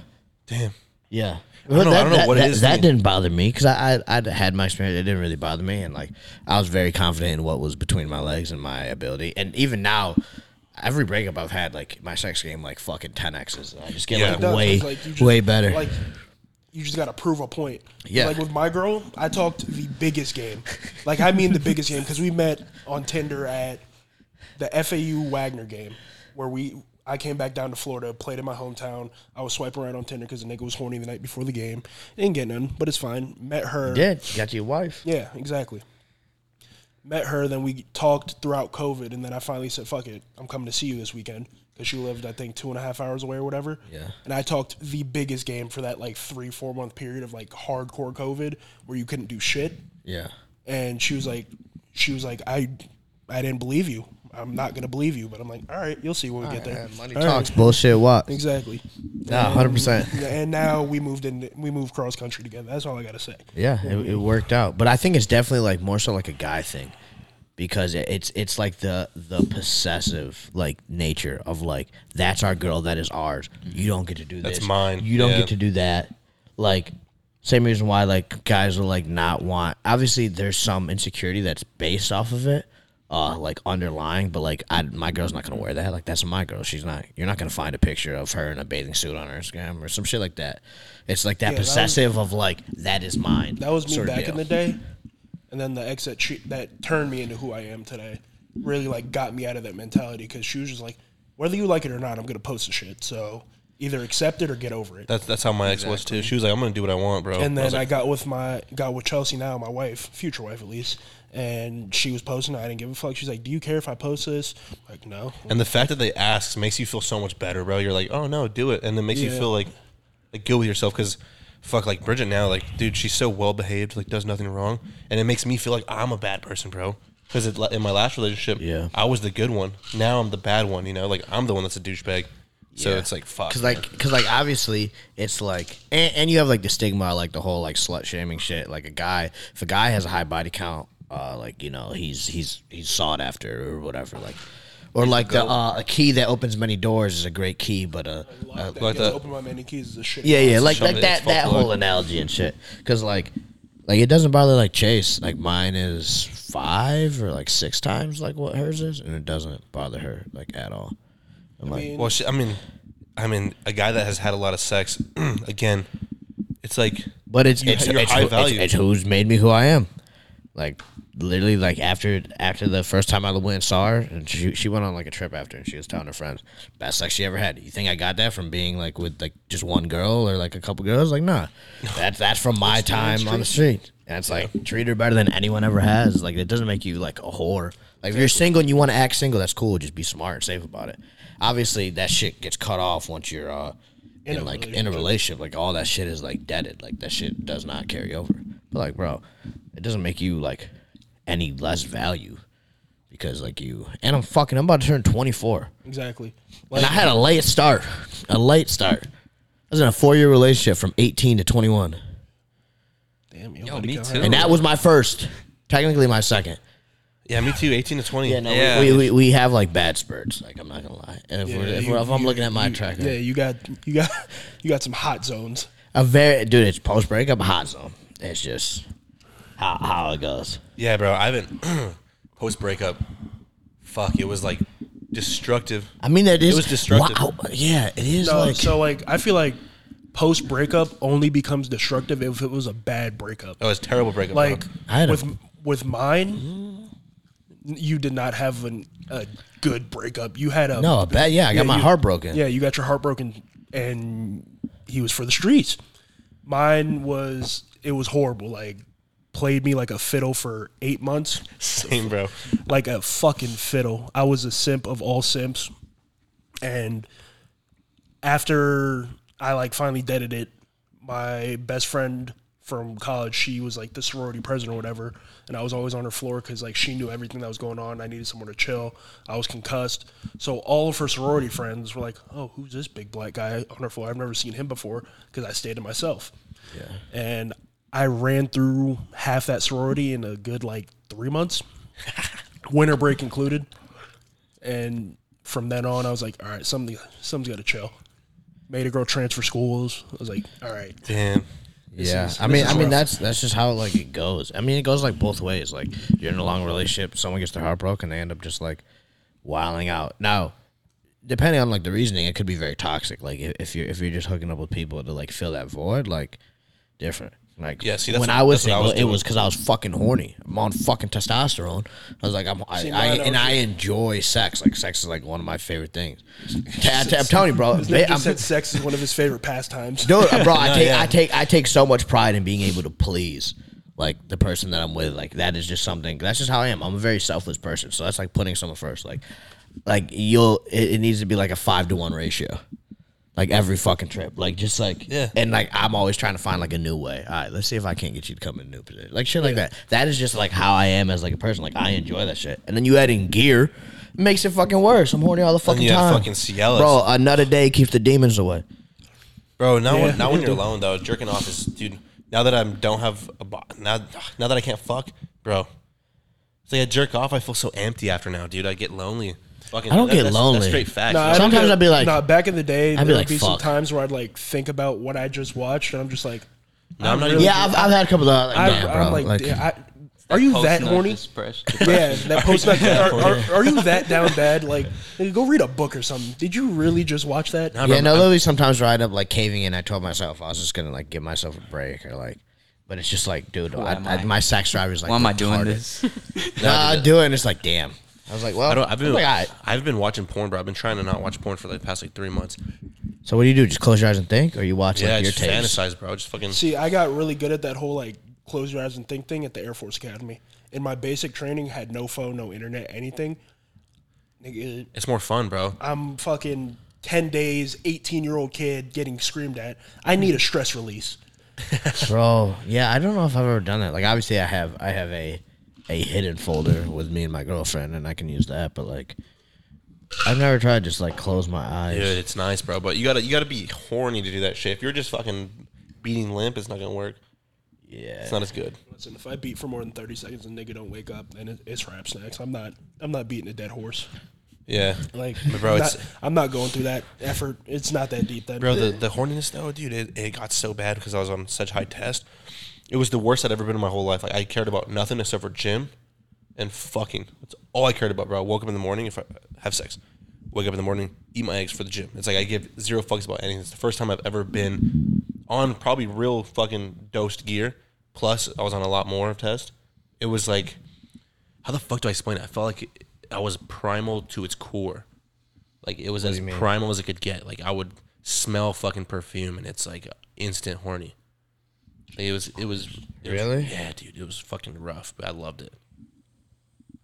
Damn. Yeah. I don't know- I that, don't know that- what it that, is That didn't bother me because I, I I'd had my experience. It didn't really bother me, and like I was very confident in what was between my legs and my ability. And even now, every breakup I've had, like my sex game, like fucking ten x's. I just get Yeah. like It does, way like, you just- way better. Like you just got to prove a point. Yeah. Like with my girl, I talked the biggest game. Like I mean the biggest game because we met on Tinder at the FAU Wagner game where we. I came back down to Florida, played in my hometown. I was swiping around on Tinder because the nigga was horny the night before the game. Didn't get none, but it's fine. Met her. Did got your wife? Yeah, exactly. Met her, then we talked throughout COVID, and then I finally said, "Fuck it, I'm coming to see you this weekend." Because she lived, I think, two and a half hours away or whatever. Yeah. And I talked the biggest game for that like three, four month period of like hardcore COVID where you couldn't do shit. Yeah. And she was like, she was like, I, I didn't believe you. I'm not gonna believe you, but I'm like, all right, you'll see when we get there. Money All talks, right. bullshit. What? Exactly. Nah, hundred percent. And now we moved in. We moved cross country together. That's all I gotta say. Yeah, it, it worked out. But I think it's definitely like more so like a guy thing. Because it's it's like the the possessive like nature of like that's our girl that is ours. You don't get to do That's this. mine, You don't yeah. get to do that. Like same reason why like guys will like not want. Obviously, there's some insecurity that's based off of it. Uh, like underlying, but like I, my girl's not gonna wear that. Like that's my girl. She's not. You're not gonna find a picture of her in a bathing suit on her Instagram or some shit like that. It's like that Yeah, that was- possessive of like that is mine. That was me sort of back deal. in the day, and then the ex that che- that turned me into who I am today really like got me out of that mentality because she was just like, whether you like it or not, I'm gonna post the shit. So either accept it or get over it. That's that's how my ex was too. She was like, "I'm gonna do what I want, bro." and then I, like, got with my got with Chelsea now, my wife, future wife at least, and she was posting. I didn't give a fuck. She's like, "Do you care if I post this?" I'm like, no. and the fact that they asked makes you feel so much better, bro. You're like, "Oh no, do it," and it makes you feel like like good with yourself because. Fuck, like Bridget now, like, dude, she's so well behaved, like, does nothing wrong, and it makes me feel like I'm a bad person, bro. Because in my last relationship, Yeah. I was the good one. Now I'm the bad one, you know, like I'm the one that's a douchebag. So Yeah. it's like fuck. Cause like, cause like, obviously, it's like, and, and you have like the stigma, like the whole like slut shaming shit. Like a guy, if a guy has a high body count, uh, like you know, he's he's he's sought after or whatever. Like, or like the uh, a key that opens many doors is a great key, but a, a That like gets the- open my many keys is a shit. yeah, yeah, like like that that whole luck. analogy and shit. Cause like, like it doesn't bother like Chase. Like mine is five or like six times like what hers is, and it doesn't bother her like at all. I'm like, mean- Well, she, I mean, I mean, a guy that has had a lot of sex, again, it's like But it's You- it's, you're it's, high who- it's, value. it's who's made me who I am. Like literally, like after after the first time I went and saw her, and she she went on like a trip after, and she was telling her friends best sex she ever had. You think I got that from being like with like just one girl or like a couple girls? Like nah, that's that's from my time on the street. And it's like treat her better than anyone ever has. Like it doesn't make you like a whore. Like if you're single and you want to act single, that's cool. Just be smart and safe about it. Obviously, that shit gets cut off once you're uh, in, In like in a relationship. relationship. Like all that shit is like deaded. Like that shit does not carry over. But like, bro, it doesn't make you like any less value because like you and I'm fucking. I'm about to turn 24, exactly. and I had a late start. A late start. I was in a four year relationship from 18 to 21, Damn, yo, Yo, me too. and that was my first. Technically, my second. yeah, me too. Eighteen to twenty. Yeah, no, Yeah. We, we, we have like bad spurts. Like I'm not gonna lie. And if, Yeah, we're, if, you- we're, if I'm you- looking at my you- track, Yeah, you got you got you got some hot zones. a very dude. It's post breakup hot zone. It's just how how it goes. Yeah, bro. I haven't post breakup. Fuck, it was like destructive. I mean, that is it was destructive. Wow. Yeah, it is No, like so like I feel like post breakup only becomes destructive if it was a bad breakup. Oh, it was a terrible breakup. bro. Like I had a- with with mine, you did not have an, a good breakup. You had a no, a bad. Yeah, I got my you- heart broken. Yeah, you got your heart broken, and he was for the streets. Mine was it was horrible. Like played me like a fiddle for eight months, same, bro. like a fucking fiddle. I was a simp of all simps, and after I like finally deaded it, my best friend from college, she was like the sorority president or whatever, and I was always on her floor because like she knew everything that was going on. I needed somewhere to chill. I was concussed, so all of her sorority friends were like, "Oh, who's this big black guy on her floor? I've never seen him before." Because I stayed to myself. Yeah, and I ran through half that sorority in a good like three months, winter break included, and from then on, I was like, "All right, something, something's got to chill." Made a girl transfer schools. I was like, "All right." Damn. Yeah, is- I mean, I mean rough. that's that's just how like it goes. I mean, it goes like both ways. Like you're in a long relationship, someone gets their heart broken, they end up just like wilding out. Now, depending on like the reasoning, it could be very toxic. Like if, if you're if you're just hooking up with people to like fill that void, like different. Like Yeah, see, that's when what- I was that's what I single, was it was because I was fucking horny. I'm on fucking testosterone. I was like, I'm, I, See, I mine, I and I enjoy sex. Like sex is like one of my favorite things. I'm telling you, bro. His name I'm- said sex is one of his favorite pastimes. Dude, bro, I No, take yeah. I take I take so much pride in being able to please like the person that I'm with. Like that is just something. That's just how I am. I'm a very selfless person. So that's like putting someone first. Like like you'll it, it needs to be like a five to one ratio. Like every fucking trip. Like just like Yeah. And like I'm always trying to find like a new way. All right, let's see if I can't get you to come in a new position. Like shit like that. That is just like how I am as like a person. Like I enjoy that shit. And then you add in gear. It makes it fucking worse. I'm horny all the fucking you time. fucking Cialis. Bro, another day keeps the demons away. Bro, now Yeah. when, now when you're alone though, jerking off is dude. Now that I don't have a bo- now now that I can't fuck, bro, It's like I jerk off. I feel so empty after now, dude. I get lonely. Fucking, I don't get that's, lonely. That's straight fact. Nah, I don't Sometimes get- I'd be like- nah, back in the day, I'd there be would like, be some fuck. times where I'd like think about what I just watched, and I'm just like, No, I'm not really- even. Yeah, I've, I've had a couple of like, I, damn, bro. I'm like, like, yeah, I, are you that Post-nut horny? depression. Yeah, that post. Are, are, are you that down bad? Like, go read a book or something. Did you really just watch that? Nah, yeah, no, I'm- literally sometimes where I end up like caving in. I told myself I was just gonna like give myself a break or like, but it's just like, dude, I, am I, I? my sex drive is like. Why am I doing retarded. this? Nah, I do it, and it's like, damn. I was like, well, I don't. I've been. I'm like, alright. I've been watching porn, bro. I've been trying to not watch porn for like the past like three months. So what do you do? Just close your eyes and think, or you watch Yeah, like your just tapes? fantasize, bro. Just fucking. See, I got really good at that whole like close your eyes and think thing at the Air Force Academy. In my basic training, had no phone, no internet, anything. Nigga, It's more fun, bro. I'm fucking ten days, eighteen year old kid getting screamed at. I need a stress release. Bro, yeah, I don't know if I've ever done that. Like, obviously, I have. I have a a hidden folder with me and my girlfriend, and I can use that. But like, I've never tried just like close my eyes. Dude, it's nice, bro. But you gotta you gotta be horny to do that shit. If you're just fucking beating limp, it's not gonna work. Yeah, It's not as good. Listen, if I beat for more than thirty seconds and nigga don't wake up, then it, it's rap snacks. I'm not. I'm not beating a dead horse. Yeah, Like, But bro, I'm it's not, I'm not going through that effort. It's not that deep. Then, bro. The the horniness though, dude, it, it got so bad because I was on such high test. It was the worst I'd ever been in my whole life. Like I cared about nothing except for gym and fucking. That's all I cared about, bro. I woke up in the morning if I have sex. Wake up in the morning, eat my eggs for the gym. It's like I give zero fucks about anything. It's the first time I've ever been on probably real fucking dosed gear. Plus, I was on a lot more of test. It was like, how the fuck do I explain it? I felt like I was primal to its core. Like it was as primal as it could get. Like I would smell fucking perfume and it's like instant horny. It was it was it was- Really? yeah, dude. It was fucking rough, but I loved it.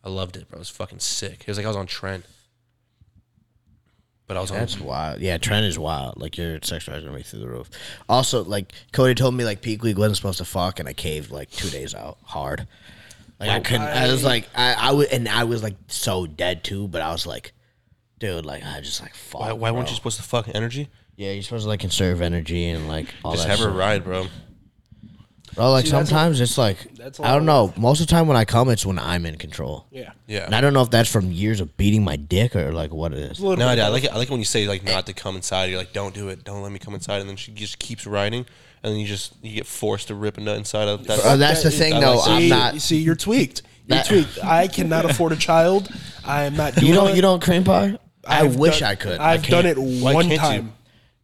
I loved it, bro. It was fucking sick. It was like I was on tren. But I was on That's wild. Yeah, tren is wild. Like your sex drive is gonna be through the roof. Also, like Cody told me, like peak week wasn't supposed to fuck, and I caved like two days out hard. Like I couldn't. I, was like, I, I was, and I was like so dead too. But I was like, dude, like I just like fuck. why, why weren't bro. you supposed to fuck energy? Yeah, you're supposed to like conserve energy and like all Just that. have her shit. ride, bro. Bro, like See, that's a- sometimes it's like that's a I don't lot know. Most of the time when I come, it's when I'm in control. yeah, Yeah. And I don't know if that's from years of beating my dick or like what it is. A No, bit I like it. I like it when you say like not to come inside. You're like, don't do it. Don't let me come inside. And then she just keeps riding, and then you just you get forced to rip a nut inside of that. Uh, that's the thing, I though. like See, I'm you not. see, you're tweaked. You're That- tweaked. I cannot afford a child. I am not. Doing You don't. it. You don't cream pie. I I've wish done- I could. I I've done can't. it Why one can't you? time.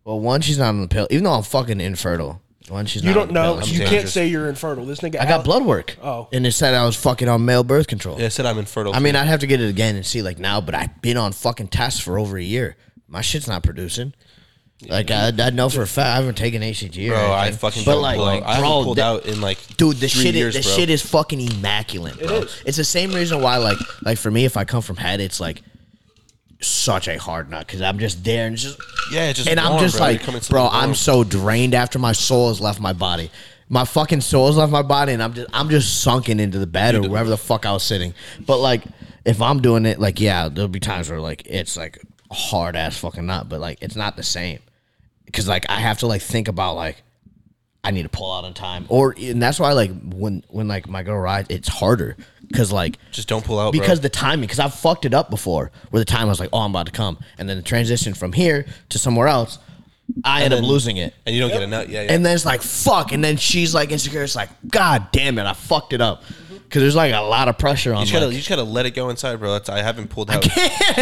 Well, one, she's not on the pill. Even though I'm fucking infertile. One, she's You not don't know. pill. I'm You can't say you're infertile. This nigga. I got blood work. Oh. And it said I was fucking on male birth control. Yeah, I said I'm infertile. I mean, I'd have to get it again and see like now, but I've been on fucking tests for over a year. My shit's not producing. Like I, I know for a fact I haven't taken HCG. or bro, I anything. fucking but don't like, pull out. I haven't bro, pulled that- out in like dude, the three shit years, is the bro. shit is fucking immaculate, bro. is. It's the same reason why like like for me, if I come from head, it's like such a hard nut because I'm just there and just Yeah, it's just and I'm just bro. Like, bro, I'm so drained after my soul has left my body. My fucking soul has left my body, and I'm just I'm just sunken into the bed or wherever the fuck I was sitting. But like, if I'm doing it, like, yeah, there'll be times where like it's like hard ass fucking nut, but like it's not the same because like I have to like think about like I need to pull out on time, or and that's why like when when like my girl rides, it's harder because like Just don't pull out, because bro. the timing because I've fucked it up before where the time I was like oh I'm about to come and then the transition from here to somewhere else I end up losing it and you don't get a nut. Yeah, yeah. and then it's like fuck and then she's like insecure it's like god damn it I fucked it up because there's like a lot of pressure on you just gotta, like, you just gotta let it go inside, bro. That's I haven't pulled out. I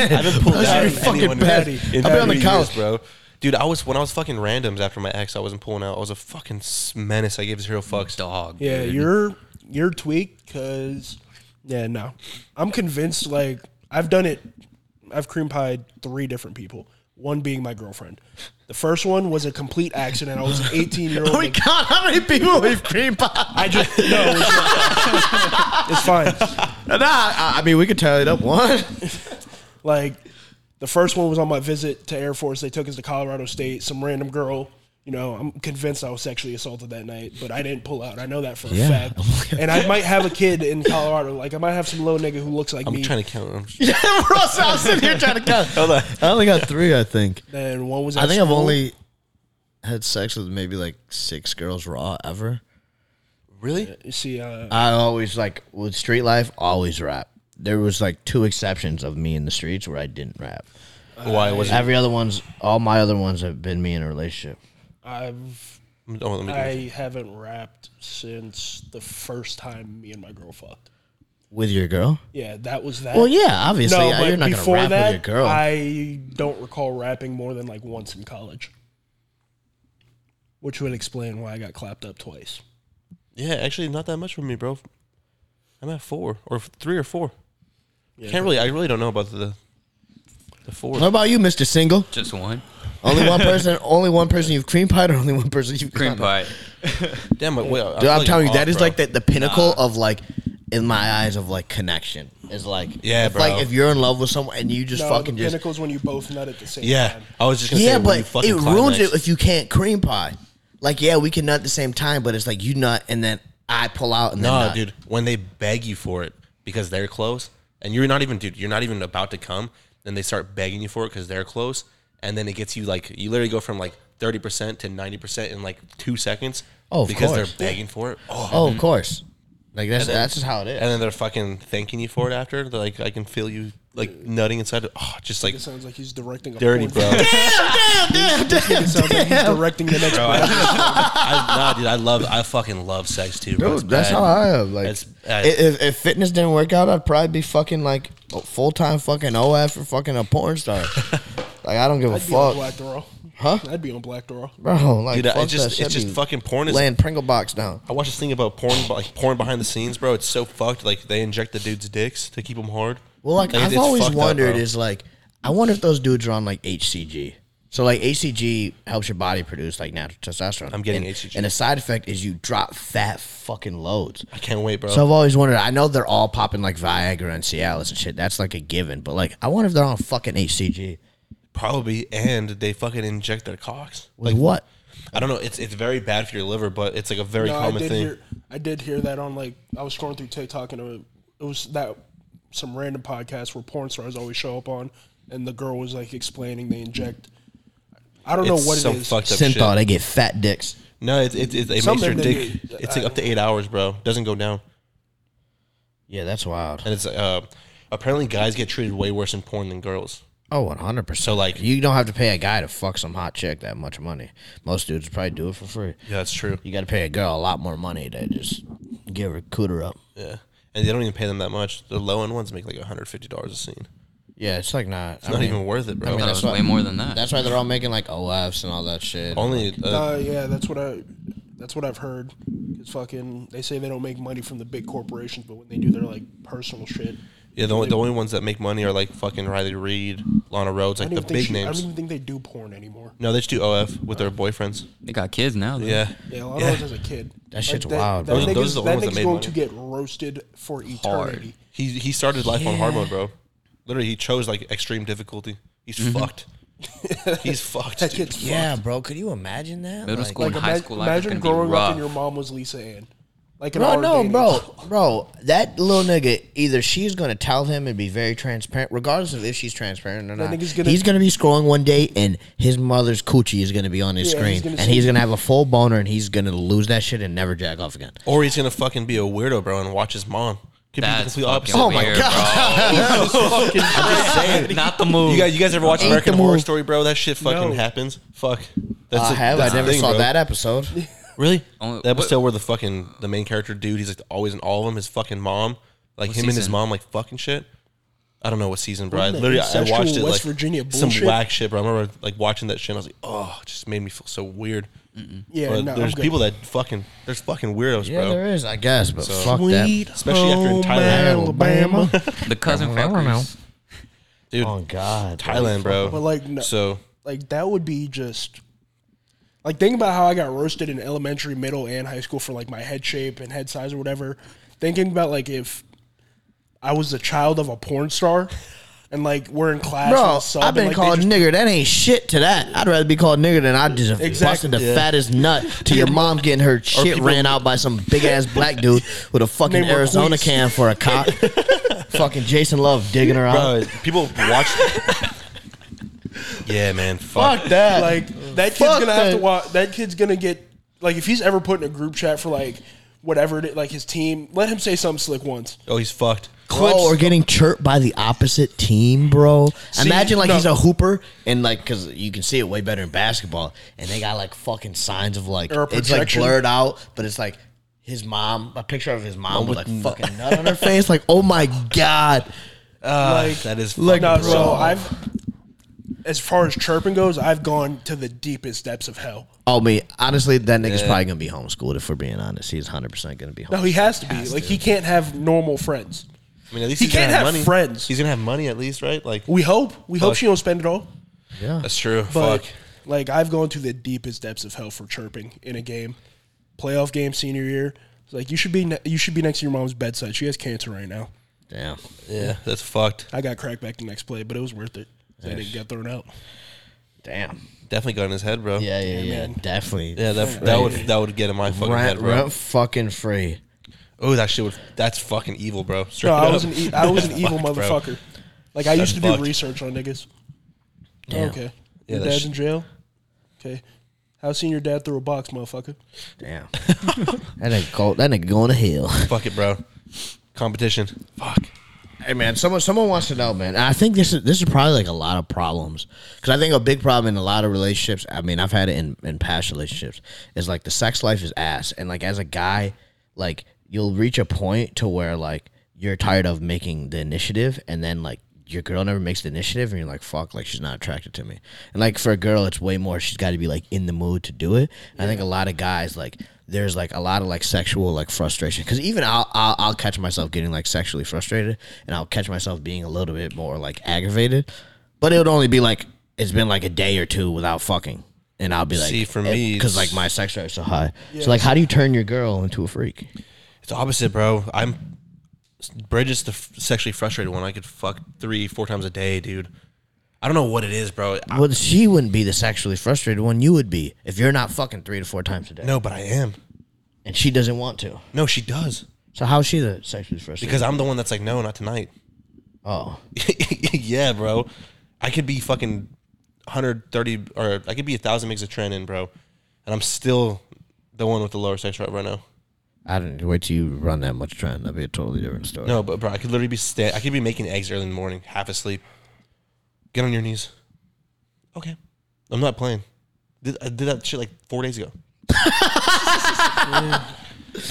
haven't pulled out fucking bad. I'll be on the couch. years, bro. Dude, I was when I was fucking randoms after my ex. I wasn't pulling out. I was a fucking menace. I gave zero fucks. Dog. Yeah, dude. you're you're tweaked because yeah, no, I'm convinced. Like I've done it. I've cream pied three different people. One being my girlfriend. The first one was a complete accident. I was an 18 year oh my old. god how many people we've cream pie I just no, it's, it's fine. nah I, I mean we could tally it up one Like the first one was on my visit to Air Force. They took us to Colorado State. Some random girl. You know, I'm convinced I was sexually assaulted that night, but I didn't pull out. I know that for a Yeah. fact. and I might have a kid in Colorado. Like I might have some little nigga who looks like I'm me. trying to count. I'm yeah bro so I'm sitting here trying to count Hold on. I only got three I think and one was. I at think I've only had sex with maybe like six girls raw ever. Really? You see, uh, I always like with street life, always wrap. There was like two exceptions of me in the streets where I didn't wrap. Why was it? Every other ones, all my other ones have been me in a relationship. I've Oh, let me I haven't wrapped since the first time me and my girl fucked. With your girl? Yeah, that was that. Well, yeah, obviously. no, but you're not gonna before wrap that, with your girl. I don't recall wrapping more than like once in college, which would explain why I got clapped up twice. Yeah, actually, not that much for me, bro. I'm at four or f- three or four. Yeah, Can't really. I really don't know about the the four. what about you, Mister Single? Just one Only one person. only one person you've cream pied, or only one person you've cream pie. Damn it! Wait, I Dude, feel I'm telling you, off, that is bro. like the, the pinnacle of like, in my eyes, of like connection. Is like, Yeah, if, Like if you're in love with someone and you just No, fucking the just pinnacle's when you both nut at the same Yeah, time. I was just gonna yeah, say. when you but fucking it ruins climax. it if you can't cream pie. Like, yeah, we can nut at the same time, but it's like you nut and then I pull out and then No, nut. dude. When they beg you for it because they're close, and you're not even, dude, you're not even about to come, then they start begging you for it because they're close, and then it gets you like you literally go from like thirty percent to ninety percent in like two seconds. Oh, of because course. they're begging for it. Oh, Oh, of course. Like that's then- that's just how it is. and then they're fucking thanking you for it after. They're like, I can feel you like nutting inside. Oh, just like It sounds like he's directing a dirty, porn bro. film. Damn, damn, damn, It sounds like he's directing the next. Bro, I, one. I, nah, dude, I love, I fucking love sex too, bro. It's Dude, that's bad. how I am. Like, It's bad. i- if, if fitness didn't work out, I'd probably be fucking like full time fucking OF for fucking a porn star. like, I don't give a I'd be on fuck, Black Door. huh, I'd be on Black Door. bro? Like, Dude, fuck it's just, shit. it's just Be fucking porn. Is laying Pringle box down. I watched this thing about porn, like porn behind the scenes, bro. It's so fucked. Like they inject the dudes' dicks to keep them hard. Well, like, Like, I've it's always fucked up, wondered bro. is like, I wonder if those dudes are on like HCG. So like HCG helps your body produce like natural testosterone. I'm getting and, HCG. and the side effect is you drop fat fucking loads. I can't wait, bro. So I've always wondered. I know they're all popping like Viagra and Cialis and shit. That's like a given. But like, I wonder if they're on fucking HCG. Probably, and they fucking inject their cocks. With what? I don't know. It's it's very bad for your liver, but it's like a very No, I common did thing. hear. I did hear that on like I was scrolling through TikTok and it, it was that some random podcast where porn stars always show up on, and the girl was like explaining they inject. I don't know It's what so it is. fucked up Synthol, shit. they get fat dicks. No, it's it, it, it Some makes your men, dick. they- It's like up to eight hours, bro. Doesn't go down, Yeah, that's wild. and it's uh apparently guys get treated way worse in porn than girls. Oh, 100%. So, like- you don't have to pay a guy to fuck some hot chick that much money. Most dudes probably do it for free. Yeah, that's true. You got to pay a girl a lot more money to just give her cooter up. Yeah, and they don't even pay them that much. The low end ones make like 150 dollars a scene. Yeah, it's like not. It's not even worth it, bro. I mean, that's why- way more than that. That's why they're all making like OFs and all that shit. Only uh, Uh, yeah, that's what I. That's what I've heard. It's fucking. They say they don't make money from the big corporations, but when they do their like personal shit, yeah. The only, the only ones that make money are like fucking Riley Reid, Lana Rhoades, I like don't the even think big she, I don't names. even think they do porn anymore. No, they just do OF with their boyfriends. They got kids now. Though. Yeah, Yeah, a lot Yeah. of those as a kid. That shit's that, wild, bro. Those- nigga's, those are the that ones that nigga's made going money. to get roasted for eternity. He he started life on hard mode, bro. Literally, he chose like extreme difficulty. He's mm-hmm. fucked. He's fucked. That dude. kid's yeah, fucked. bro. Could you imagine that? Middle Like- school Like and high imagine, school life is imagine gonna be growing up rough. and your mom was Lisa Ann. Like an Bro, hour no, dating. bro, bro. That little nigga, either she's gonna tell him and be very transparent, regardless of if she's transparent or That not. nigga's gonna- he's gonna be scrolling one day, and his mother's coochie is gonna be on his Yeah, screen, he's gonna and say- he's gonna have a full boner, and he's gonna lose that shit and never jack off again. Or he's gonna fucking be a weirdo, bro, and watch his mom. Could be the That's complete fucking opposite. Oh my weird, God. bro. Not the move. You guys, you guys ever watch Ain't American the Horror move. Story, bro? That shit fucking No. happens. Fuck. That's I the- have. I that's the never thing, saw bro. that episode. Really? Only- the episode where the fucking the main character dude, he's like always in all of them. His fucking mom, like What him and his season? mom, like fucking shit. I don't know what season, bro. I Wasn't that literally I incestual watched it West like Virginia some bullshit? whack shit, bro. I remember like watching that shit. and I was like, oh, it just made me feel so weird. Yeah, but no, I'm there's good. people that fucking there's fucking weirdos, Yeah, bro. there is, I guess, but So- fuck that. Especially after in home Thailand. Alabama. the cousin fuckers. Dude, Oh God, Thailand, bro. But like, no, So like that would be just like think about how I got roasted in elementary, middle, and high school for like my head shape and head size or whatever. Thinking about like if I was the child of a porn star and like we're in class, with Bro, a sub, I've been like, called just- nigger. That ain't shit to that. I'd rather be called nigger than I just Exactly. busted the Yeah. fattest nut to your mom getting her shit people- ran out by some big ass black dude with a fucking Arizona can for a cock. fucking Jason Luv digging her out. bro, people watch. Yeah, man. Fuck. Fuck that. like that kid's Fuck gonna have to that. watch. That kid's gonna get like if he's ever put in a group chat for like whatever it is, like his team. Let him say something slick once. Oh, he's fucked. Bro, or getting chirped by the opposite team, bro. Imagine like no. he's a hooper and like because you can see it way better in basketball, and they got like fucking signs of like Or a it's like projection. blurred out, but it's like his mom, a picture of his mom with like fucking nut on her face. Like, oh my god, Ah, Like- that is like, fucking No, bro. so I've as far as chirping goes, I've gone to the deepest depths of hell. oh me. Honestly, that nigga's Yeah. probably gonna be homeschooled. If we're being honest, he's hundred percent gonna be. Homeschooled. No, he has to be. like he can't have normal friends. I mean, at least He he's gonna can't have money. friends. He's gonna have money at least, right? Like We hope. We hope Fuck. she don't spend it all. yeah. that's true. But Fuck. like I've gone to the deepest depths of hell for chirping in a game, playoff game, senior year. It's like you should be ne- you should be next to your mom's bedside. She has cancer right now. Damn. Yeah, that's fucked. I got cracked back the next play, but it was worth it. I didn't get thrown out. Damn. Definitely got in his head, bro. Yeah, yeah, yeah. man. Definitely. Yeah, that, that would that would get in my fucking head, rent, bro. rent fucking free. Oh, that shit would. That's fucking evil, bro. Straight No, I up. was an e- I was an evil fucked, bro. motherfucker. Like I used to do fucked. research on niggas. Damn. Oh, okay, Yeah, your that's- dad's in jail. Okay, I've seen your dad through a box, motherfucker? Damn. that nigga go, that nigga going to hell. Fuck it, bro. Competition. Fuck. Hey man, someone someone wants to know, man. I think this is this is probably like a lot of problems because I think a big problem in a lot of relationships. I mean, I've had it in in past relationships. Is like the sex life is ass, and like as a guy, like you'll reach a point to where like you're tired of making the initiative, and then like your girl never makes the initiative, and you're like, fuck, like she's not attracted to me. And like for a girl, it's way more. She's got to be like in the mood to do it. I think a lot of guys like there's like a lot of like sexual like frustration because even I'll, I'll I'll catch myself getting like sexually frustrated and I'll catch myself being a little bit more like aggravated, but it would only be like it's been like a day or two without fucking. And I'll be like, See, for eh, me, because like my sex drive is so high. So like, how do you turn your girl into a freak? It's opposite, bro. I'm Bridget's the f- sexually frustrated one. I could fuck three, four times a day, dude. I don't know what it is, bro. I, Well, she wouldn't be the sexually frustrated one. You would be if you're not fucking three to four times a day, no, but I am. and she doesn't want to. No, she does So how's she the sexually frustrated? because I'm the one that's like, no, not tonight. oh, yeah, bro. I could be fucking 130 or I could be a thousand megs of tren in, bro, and I'm still the one with the lower sex drive right now. I didn't wait till you run that much tren. That'd be a totally different story. No, but bro, I could literally be sta- I could be making eggs early in the morning, half asleep. Get on your knees. Okay, I'm not playing. Did, I did that shit like four days ago.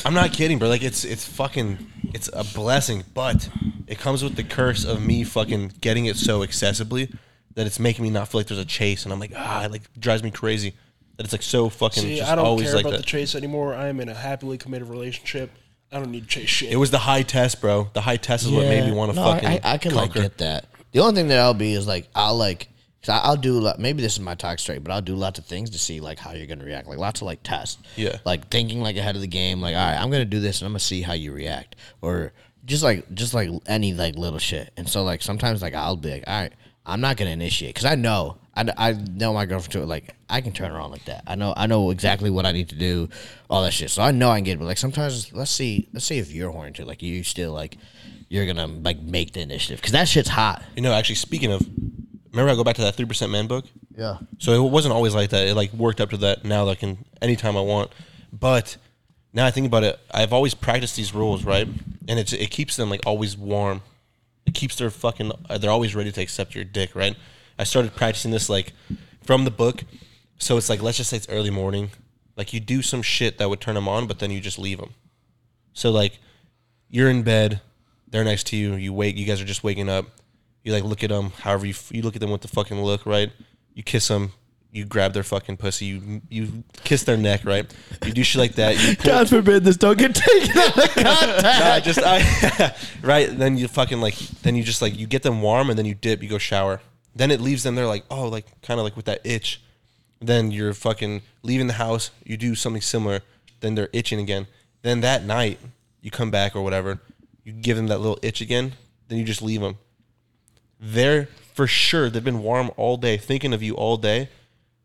I'm not kidding, bro. Like it's it's fucking it's a blessing, but it comes with the curse of me fucking getting it so accessibly that it's making me not feel like there's a chase, and I'm like ah, it like drives me crazy that it's like so fucking See, just I don't always care like about that. the chase anymore. I am in a happily committed relationship. I don't need to chase shit. it was the high test, bro. The high test is what made me want to No, I- fucking. I, I can like conquer. get that. The only thing that I'll be is like I'll like cause I- I'll do like maybe this is my talk straight, but I'll do lots of things to see like how you're gonna react. Like lots of like tests. Yeah. Like thinking like ahead of the game. Like all right, I'm gonna do this and I'm gonna see how you react, or just like just like any like little shit. And so like sometimes like I'll be like all right, I'm not gonna initiate because I know. I, I know my girlfriend too. Like I can turn her on like that. I know I know exactly what I need to do, all that shit. So I know I can get. it. But like sometimes, let's see let's see if you're horny too. Like you still like you're gonna like make the initiative because that shit's hot. You know, actually, speaking of, remember I go back to that three percent man book. Yeah. So it wasn't always like that. It like worked up to that now that I can anytime I want. But now I think about it, I've always practiced these rules, right? And it's it keeps them like always warm. It keeps their fucking uh, they're always ready to accept your dick, right? I started practicing this like from the book. So it's like let's just say it's early morning. Like you do some shit that would turn them on, but then you just leave them. So like you're in bed, they're next to you, you wake, you guys are just waking up. You like look at them, however you f- you look at them with the fucking look, right? You kiss them, you grab their fucking pussy, you you kiss their neck, right? You do shit like that. You pull, forbid this don't get taken out of no, I just I right. Then you fucking like then you just like you get them warm and then you dip, you go shower. Then it leaves them there like oh like kind of like with that itch. Then you're fucking leaving the house. You do something similar. Then they're itching again. Then that night you come back or whatever. You give them that little itch again. Then you just leave them. They're for sure. They've been warm all day, thinking of you all day.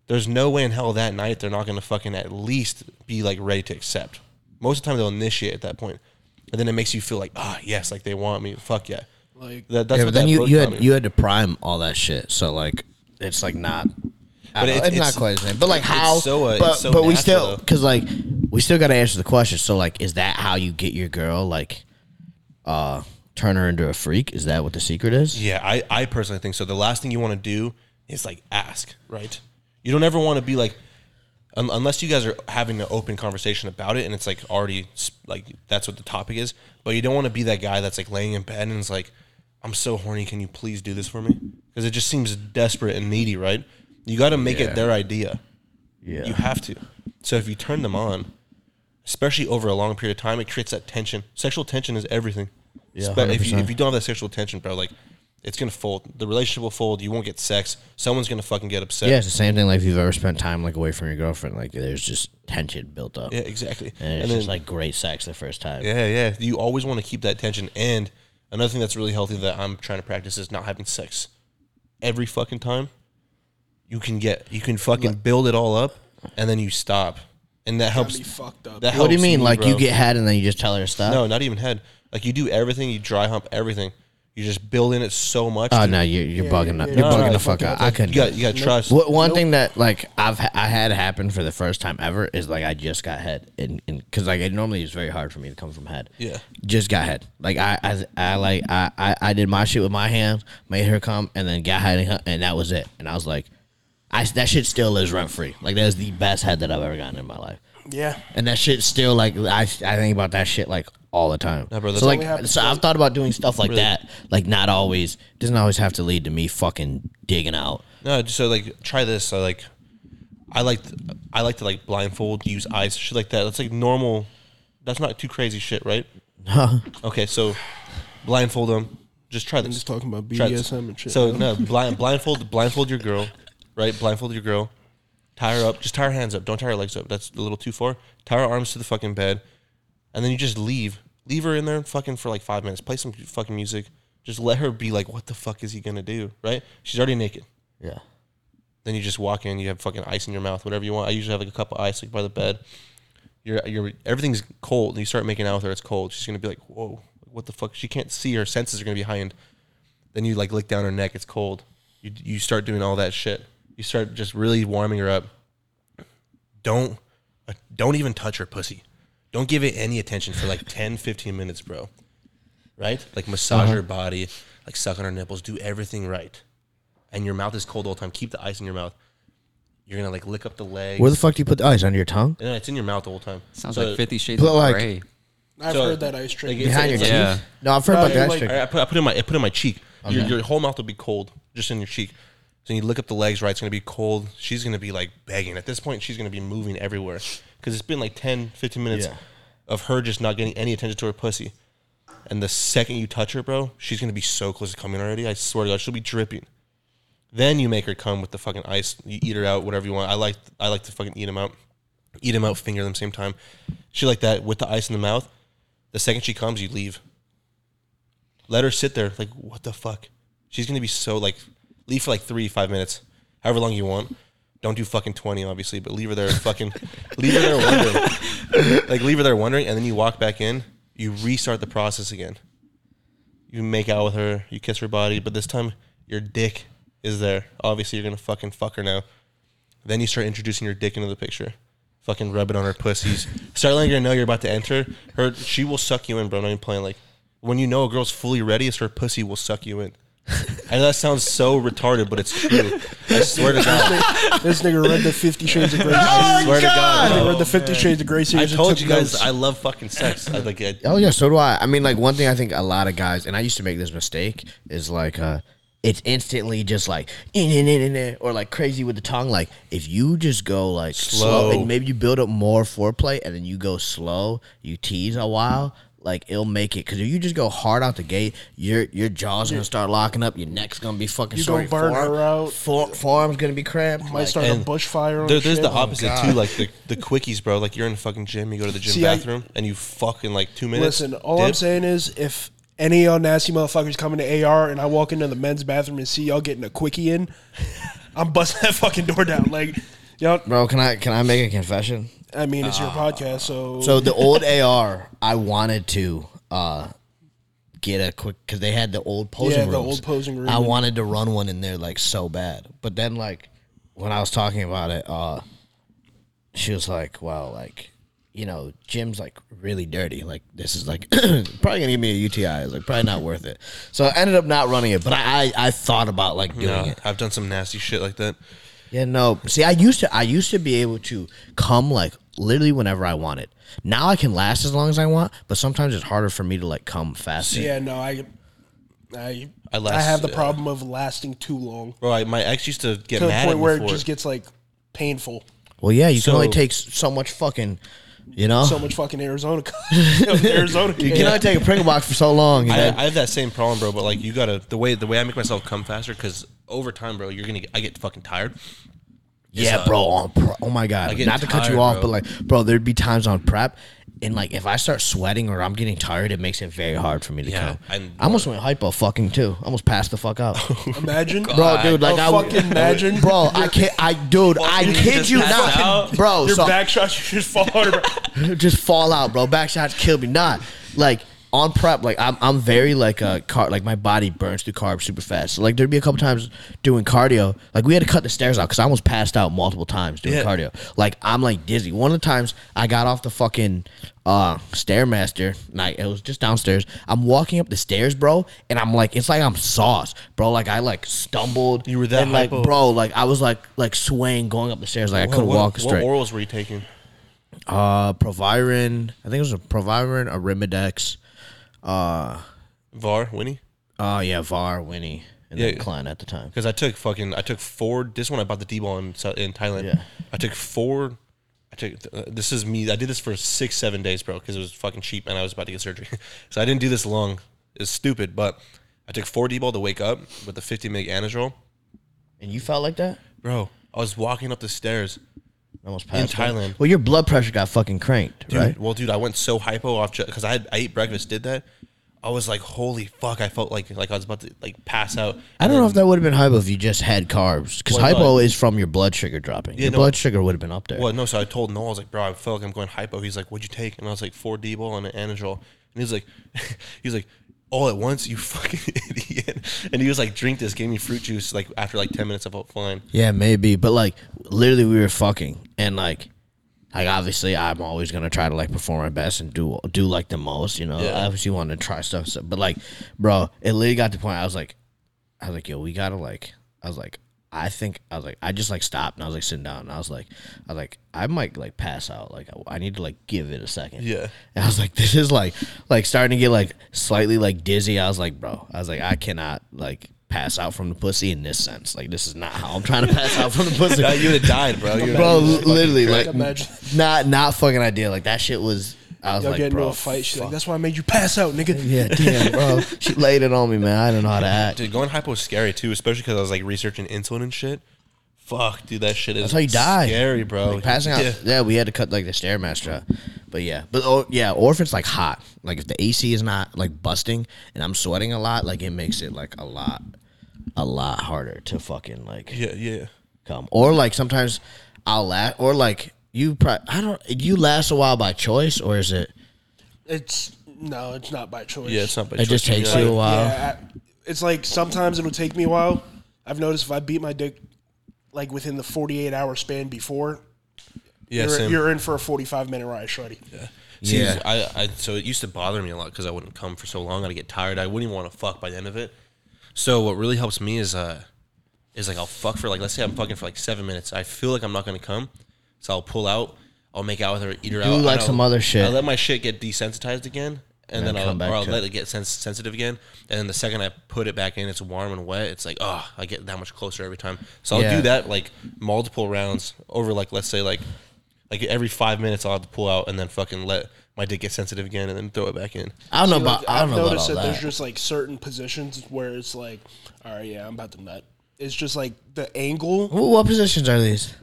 There's no way in hell that night they're not gonna fucking at least be like ready to accept. Most of the time they'll initiate at that point, and then it makes you feel like ah yes, like they want me. Fuck yeah. like That, that's yeah, what but then you you had me. you had to prime all that shit. So like it's like not. But But it's- it's, not it's- quite the same. But like it's how? so, uh, but it's so but we still because like we still got to answer the question. So, like, is that how you get your girl? Like, uh, turn her into a freak? Is that what the secret is? Yeah, I, I personally think so. The last thing you want to do is like ask, right? You don't ever want to be like, un- unless you guys are having an open conversation about it and it's like already like that's what the topic is. But you don't want to be that guy that's like laying in bed and is like, I'm so horny. Can you please do this for me? Because it just seems desperate and needy, right? You got to make Yeah. it their idea. Yeah. You have to. So if you turn them on, especially over a long period of time, it creates that tension. Sexual tension is everything. Yeah, Spe- if you if you don't have that sexual tension, bro, like it's gonna fold. The relationship will fold. You won't get sex. Someone's gonna fucking get upset. Yeah, it's the same thing. Like if you've ever spent time like away from your girlfriend, like there's just tension built up, Yeah, exactly. and it's just like great sex the first time. yeah, yeah. You always want to keep that tension. And another thing that's really healthy that I'm trying to practice is not having sex every fucking time. You can get you can fucking build it all up, and then you stop, and that helps. me fucked up. That What do you mean? me, like you bro. get head and then you just tell her to stop? No, not even head. Like you do everything, you dry hump everything. You just build in it so much. Oh dude. no, you're you're Yeah, bugging yeah, up. yeah. You're No, bugging no, the fuck okay. out. I couldn't. You got you got to trust. What, one Nope. thing that like I've ha- I had happen for the first time ever is like I just got head and because like it normally is very hard for me to come from head. Yeah. just got head. Like I I, I like I, I I did my shit with my hand, made her come, and then got head, and her- and that was it. And I was like, I that shit still lives rent free. Like that's the best head that I've ever gotten in my life. yeah. And that shit still like I I think about that shit like all the time. No, bro, that's so like so I've thought about doing stuff like Really? that. Like not always doesn't always have to lead to me fucking digging out. No, so like try this. So like, I like I like to like blindfold, use eyes, shit like that. That's like normal. That's not too crazy shit, right? okay, so blindfold them. Just try I'm this. just talking about Try this. BDSM and shit. So man. no, blind blindfold blindfold your girl, right? Blindfold your girl. Tie her up. Just tie her hands up. Don't tie her legs up. That's a little too far. Tie her arms to the fucking bed, and then you just leave. Leave her in there fucking for like five minutes. Play some fucking music. Just let her be like, what the fuck is he gonna do? Right? She's already naked. Yeah. Then you just walk in, you have fucking ice in your mouth, whatever you want. I usually have like a cup of ice like by the bed. You're you're everything's cold, and you start making out with her, it's cold. She's gonna be like, Whoa, what the fuck? She can't see her senses are gonna be heightened. Then you like lick down her neck, it's cold. You you start doing all that shit. You start just really warming her up. Don't uh, don't even touch her pussy. Don't give it any attention for like 10, 15 minutes, bro. Right? Like massage her body, like suck on her nipples, do everything right and your mouth is cold all the time, keep the ice in your mouth. You're gonna like lick up the leg. Where the fuck do you put the ice under your tongue? No, it's in your mouth the whole time. Sounds So- like Fifty Shades But of like- Grey. I've so- heard that ice trick. like, it's- Behind your it's- Yeah. teeth? No, I've heard No, about that like- trick. I, I put, I put it in my I put it in my cheek. Your, your whole mouth will be cold just in your cheek. So you look up the legs, right? It's gonna be cold. She's gonna be like begging. At this point, she's gonna be moving everywhere because it's been like 10, 15 minutes Yeah. of her just not getting any attention to her pussy. And the second you touch her, bro, she's gonna be so close to coming already. I swear to God, she'll be dripping. Then you make her come with the fucking ice. You eat her out, whatever you want. I like I like to fucking eat them out, eat them out, finger them same time. She like that with the ice in the mouth. The second she comes, you leave. Let her sit there. Like what the fuck? She's gonna be so like leave for like three five minutes, however long you want. Don't do fucking twenty, obviously, but leave her there fucking leave her there wondering. like leave her there wondering, and then you walk back in. You restart the process again. You make out with her. You kiss her body, but this time your dick is there. Obviously, you're gonna fucking fuck her now. Then you start introducing your dick into the picture. Fucking rub it on her pussies. Start letting her know you're about to enter. Her, she will suck you in, bro. I'm Not even playing. Like when you know a girl's fully ready, it's her pussy will suck you in. And that sounds so retarded, but it's true. I swear to God. this nigga read the Fifty Shades of Grey. I swear to God. nigga bro. read the Fifty Shades of Grey I series. and told took you guys notes. I love fucking sex. I like it. Oh yeah, so do I. I mean, like one thing I think a lot of guys, and I used to make this mistake, is like uh it's instantly just like "Eh, eh, eh, eh, eh," or like crazy with the tongue. Like if you just go like slow, Slow. and maybe you build up more foreplay, and then you go slow, you tease a while. Like it'll make it because if you just go hard out the gate, your your jaws gonna start locking up, your neck's gonna be fucking You sore, gonna burn her out. fore, forearm's gonna be cramped. Might like- start a bushfire. There, there's shit. the oh, opposite God. too, like the, the quickies, bro. Like you're in the fucking gym, you go to the gym See, I- bathroom, and you fucking like two minutes. Listen, all I'm saying is if any of y'all nasty motherfuckers come into AR and I walk into the men's bathroom and see y'all getting a quickie in, I'm busting that fucking door down. Like, y'all, bro, can I can I make a confession? I mean, it's your podcast, so So the old AR, I wanted to uh, get a quick because they had the old posing Yeah, rooms. the old posing room. I wanted to run one in there like so bad, but then like when I was talking about it, uh, she was like, "Well, like." you know, gym's like really dirty. Like this is like probably gonna give me a UTI. I was like probably not worth it. So I ended up not running it, but I I, I thought about like doing Yeah, it. I've done some nasty shit like that. Yeah, no. See, I used to I used to be able to come like literally whenever I wanted. Now I can last as long as I want, but sometimes it's harder for me to like come faster. Yeah, no, I, I, I I, have the yeah. Uh, problem of lasting too long Bro, I, my ex used to get to the mad point at me where for it just it. gets like painful. Well, yeah, you So- can only take s- so much fucking, you know. So much fucking Arizona, Arizona. you can only take a Pringle box for so long. I, And I have that same problem, bro. But like, you gotta the way the way I make myself come faster because over time, bro, you're gonna get, I get fucking tired. Yeah, uh, bro. On oh my god, get not to cut you off, bro. but like, bro, there'd be times on prep, and like, if I start sweating or I'm getting tired, it makes it very hard for me to Yeah, come. and- I almost went hypo fucking too. I almost passed the fuck out, Imagine, bro, dude. Like, Oh, I fucking imagine. bro. I can't. I dude, I kid you not, out? bro. Your so back shots, you just fall hard. just fall out, bro. Back shots kill me. Not like on prep. Like I'm, I'm very like a car. Like my body burns through carbs super fast. So like there'd be a couple times doing cardio. Like we had to cut the stairs out because I almost passed out multiple times doing Yeah. cardio. Like I'm like dizzy. One of the times I got off the fucking uh stairmaster. Like it was just downstairs. I'm walking up the stairs, bro, and I'm like, it's like I'm sauce, bro. Like I like stumbled. You were that and, like, hypo? bro. Like I was like like swaying going up the stairs. Like I couldn't what, walk straight. What orals were you taking? Uh, Proviron. I think it was a Proviron, Arimidex. Uh, Var, Winnie. oh yeah, Var, Winnie, and then Klein at the time. Because I took fucking I took four. This one I bought the D-bol in in Thailand. Yeah. I took four. I took uh, this is me. I did this for six seven days, bro, because it was fucking cheap and I was about to get surgery. so I didn't do this long. It's stupid, but I took four D-bol to wake up with the 50 meg Anadrol. And you felt like that? Bro, I was walking up the stairs. Almost passed out. Thailand. Well, your blood pressure got fucking cranked, Dude, right? Well, dude, I went so hypo off because I had I ate breakfast, did that. I was like, holy fuck! I felt like like I was about to like pass out. I don't know if that would have been hypo if you just had carbs, because Well, no, hypo is from your blood sugar dropping. your no. blood sugar would have been up there. Well, no, so I told Noel, I was like, bro, I feel like I'm going hypo. He's like, what'd you take? And I was like, four D-bol and an Anadrol. And he was like, he's like, all at once, you fucking idiot. And he was like, drink this, gave me fruit juice. Like after like ten minutes, I felt fine. Yeah, maybe, but like literally, we were fucking, and like, like obviously, I'm always gonna try to like perform my best and do do like the most, you know. Yeah. I obviously want to try stuff, so, but like, bro, it literally got to the point I was like, I was like, yo, we gotta like, I was like, I think I was like, I just like stopped and I was like sitting down and I was like, I was like, I might like pass out, like I, I need to like give it a second. Yeah. And I was like, this is like, like starting to get like slightly like dizzy. I was like, bro, I was like, I cannot like pass out from the pussy in this sense. Like, this is not how I'm trying to pass out from the pussy. Uh, you would have died, bro. You bro, would've literally, like, Imagine. not not fucking idea. Like that shit was. I was Y'all like, get into bro, a fight. She's like, "That's why I made you pass out, nigga." yeah, damn, bro. She laid it on me, man. I don't know how to act. Dude, going hypo is scary too, especially because I was like researching insulin and shit. Fuck, dude, that shit is That's how you die. Scary, bro. Like, passing out. Yeah. Yeah. we had to cut like the stairmaster out. But yeah, but oh yeah, or if it's like hot, like if the AC is not like busting and I'm sweating a lot, like it makes it like a lot, a lot harder to fucking like Yeah, yeah. come. Or like sometimes I'll last, or like you. Pro- I don't. You last a while by choice, or is it? It's no, it's not by choice. Yeah, it's not by It just takes yeah. you a while. Yeah, I- it's like sometimes it'll take me a while. I've noticed if I beat my dick like within the 48 hour span before, Yeah, you're, same. you're in for a 45 minute ride, shorty. See, Yeah. I, I so it used to bother me a lot because I wouldn't come for so long. I'd get tired. I wouldn't even want to fuck by the end of it. So what really helps me is uh is like I'll fuck for like let's say I'm fucking for like seven minutes. I feel like I'm not gonna come, so I'll pull out. I'll make out with her, eat her Do out. like some other shit. I let my shit get desensitized again, and then then, I'll back or I'll to let it. it get sens- sensitive again. And then the second I put it back in, it's warm and wet. It's like oh, I get that much closer every time. So I'll Yeah. do that like multiple rounds over like let's say like like every five minutes I'll have to pull out and then fucking let my dick get sensitive again and then throw it back in. I don't know See, about. like, I don't I've know about noticed all that there's that. just like certain positions where it's like, all right, yeah, I'm about to nut. It's just like the angle, Wh- What positions are these?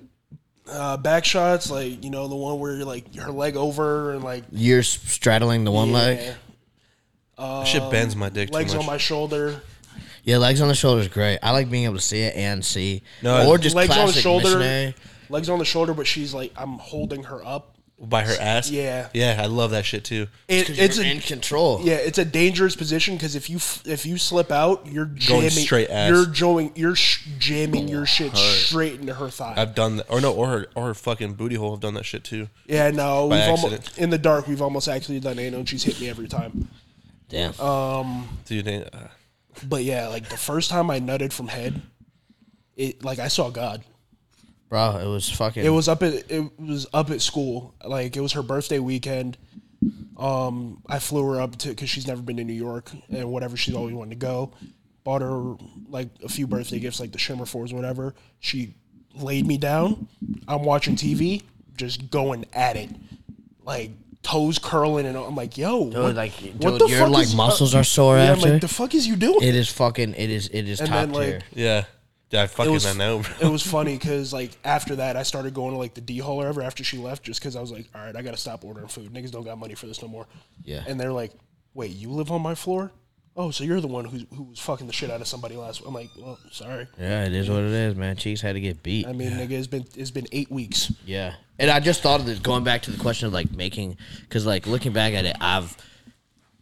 Uh, back shots, like you know the one where you're like her leg over and like You're s- straddling the one leg. yeah, That shit bends my dick legs too on much. my shoulder. Yeah, legs on the shoulder is great. I like being able to see it and see. No, or just legs on the classic shoulder, missionary. legs on the shoulder, but she's like I'm holding her up by her ass. Yeah. yeah, I love that shit too. It, It's it's you're a in control. yeah, it's a dangerous position because if you if you slip out, you're jamming straight ass. You're joing, you're sh- jamming your shit straight into her thigh. I've done that, or no, or her, or her fucking booty hole. I've done that shit too. yeah, no, By we've almost in the dark. We've almost actually done anal, and she's hit me every time. Damn. Um, dude, they- uh, But yeah, like the first time I nutted from head, it like I saw God. Bro, it was fucking. It was up at it was up at school. Like it was her birthday weekend. Um, I flew her up to because she's never been to New York and whatever she's always wanted to go. Bought her like a few birthday gifts, like the Shimmer fours, whatever. She laid me down. I'm watching TV, just going at it, like toes curling, and I'm like, "Yo, what, like, what dude, your, like, is- muscles are sore yeah, I'm after? like, the fuck is you doing? It is fucking. It is. It is And top then, tier. yeah, yeah, I fucking was- I know, bro. it was funny because like after that, I started going to like the D hall or ever after she left, just because I was like, all right, I gotta stop ordering food. Niggas don't got money for this no more. Yeah. And they're like, wait, you live on my floor? Oh, so you're the one who who was fucking the shit out of somebody last. I'm like, well, sorry. Yeah, it is what it is, man. Cheeks had to get beat. I mean, nigga, it's been it's been eight weeks. Yeah, and I just thought of this going back to the question of like making, because like looking back at it, I've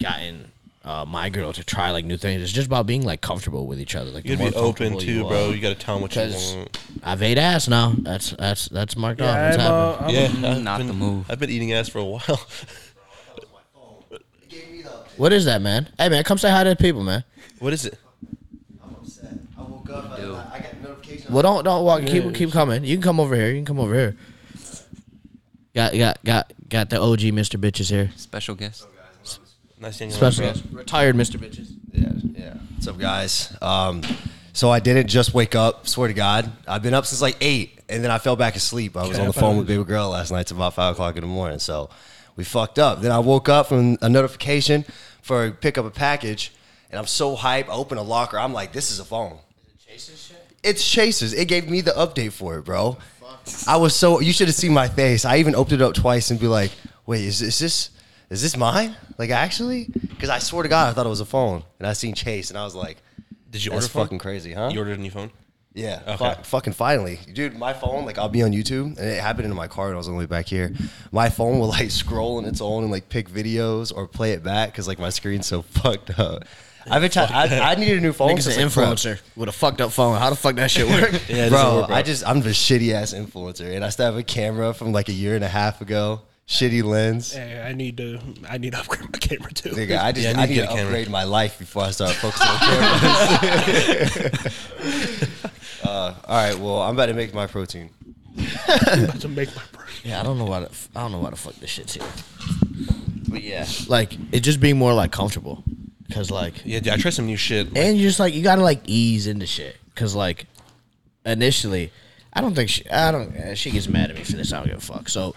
gotten uh, my girl to try like new things. It's just about being like comfortable with each other. Like You the gotta be open too, you bro. are. You gotta tell them what you want. I've ate ass now. That's that's that's marked off. What's I'm, uh, Yeah, I've not been, the move. I've been eating ass for a while. What is that, man? Hey, man, come say hi to the people, man. what is it? I'm upset. I woke up. I, I got notification. Well, don't don't walk. Keep keep coming. You can come over here. You can come over here. Got got got got the OG Mr. Bitches here. Special guest. Nice seeing you, Special bro. guest. retired Mr. Bitches. Yeah, yeah. What's up, guys? Um, so I didn't just wake up. Swear to God, I've been up since like eight, and then I fell back asleep. I was on the phone with baby girl last night till about five o'clock in the morning. So we fucked up. Then I woke up from a notification for pick up a package, and I'm so hyped. I open a locker. I'm like, this is a phone. It's Chase's. It gave me the update for it, bro. I was so. You should have seen my face. I even opened it up twice and be like, wait, is, is this is this mine? Like actually? Because I swear to God, I thought it was a phone, and I seen Chase, and I was like, Did you that's order a phone? fucking crazy, huh? You ordered a new phone? Yeah, Okay. fu- fucking finally, dude. My phone, like, I'll be on YouTube, and it happened in my car when I was on the way back here. My phone will like scroll on its own and like pick videos or play it back because like my screen's so fucked up. I've been trying. I, I needed a new phone. Nigga's an since, like, bro, influencer with a fucked up phone. How the fuck that shit work? Yeah, it doesn't bro, work, I just I'm the shitty ass influencer, and I still have a camera from like a year and a half ago. Shitty lens. Hey, I need to I need to upgrade my camera too. Nigga, I just Yeah, I need I to need get to a camera. upgrade my life before I start focusing on cameras. uh, all right, well, I'm about to make my protein. I'm about to make my brain. Yeah, I don't know why. The, I don't know why the fuck this shit's here. But yeah, like it just being more like comfortable, cause like, Yeah, dude, I tried some new shit. Like, and you just like you gotta like ease into shit, cause like initially, I don't think she, I don't. uh, She gets mad at me for this. I don't give a fuck. So,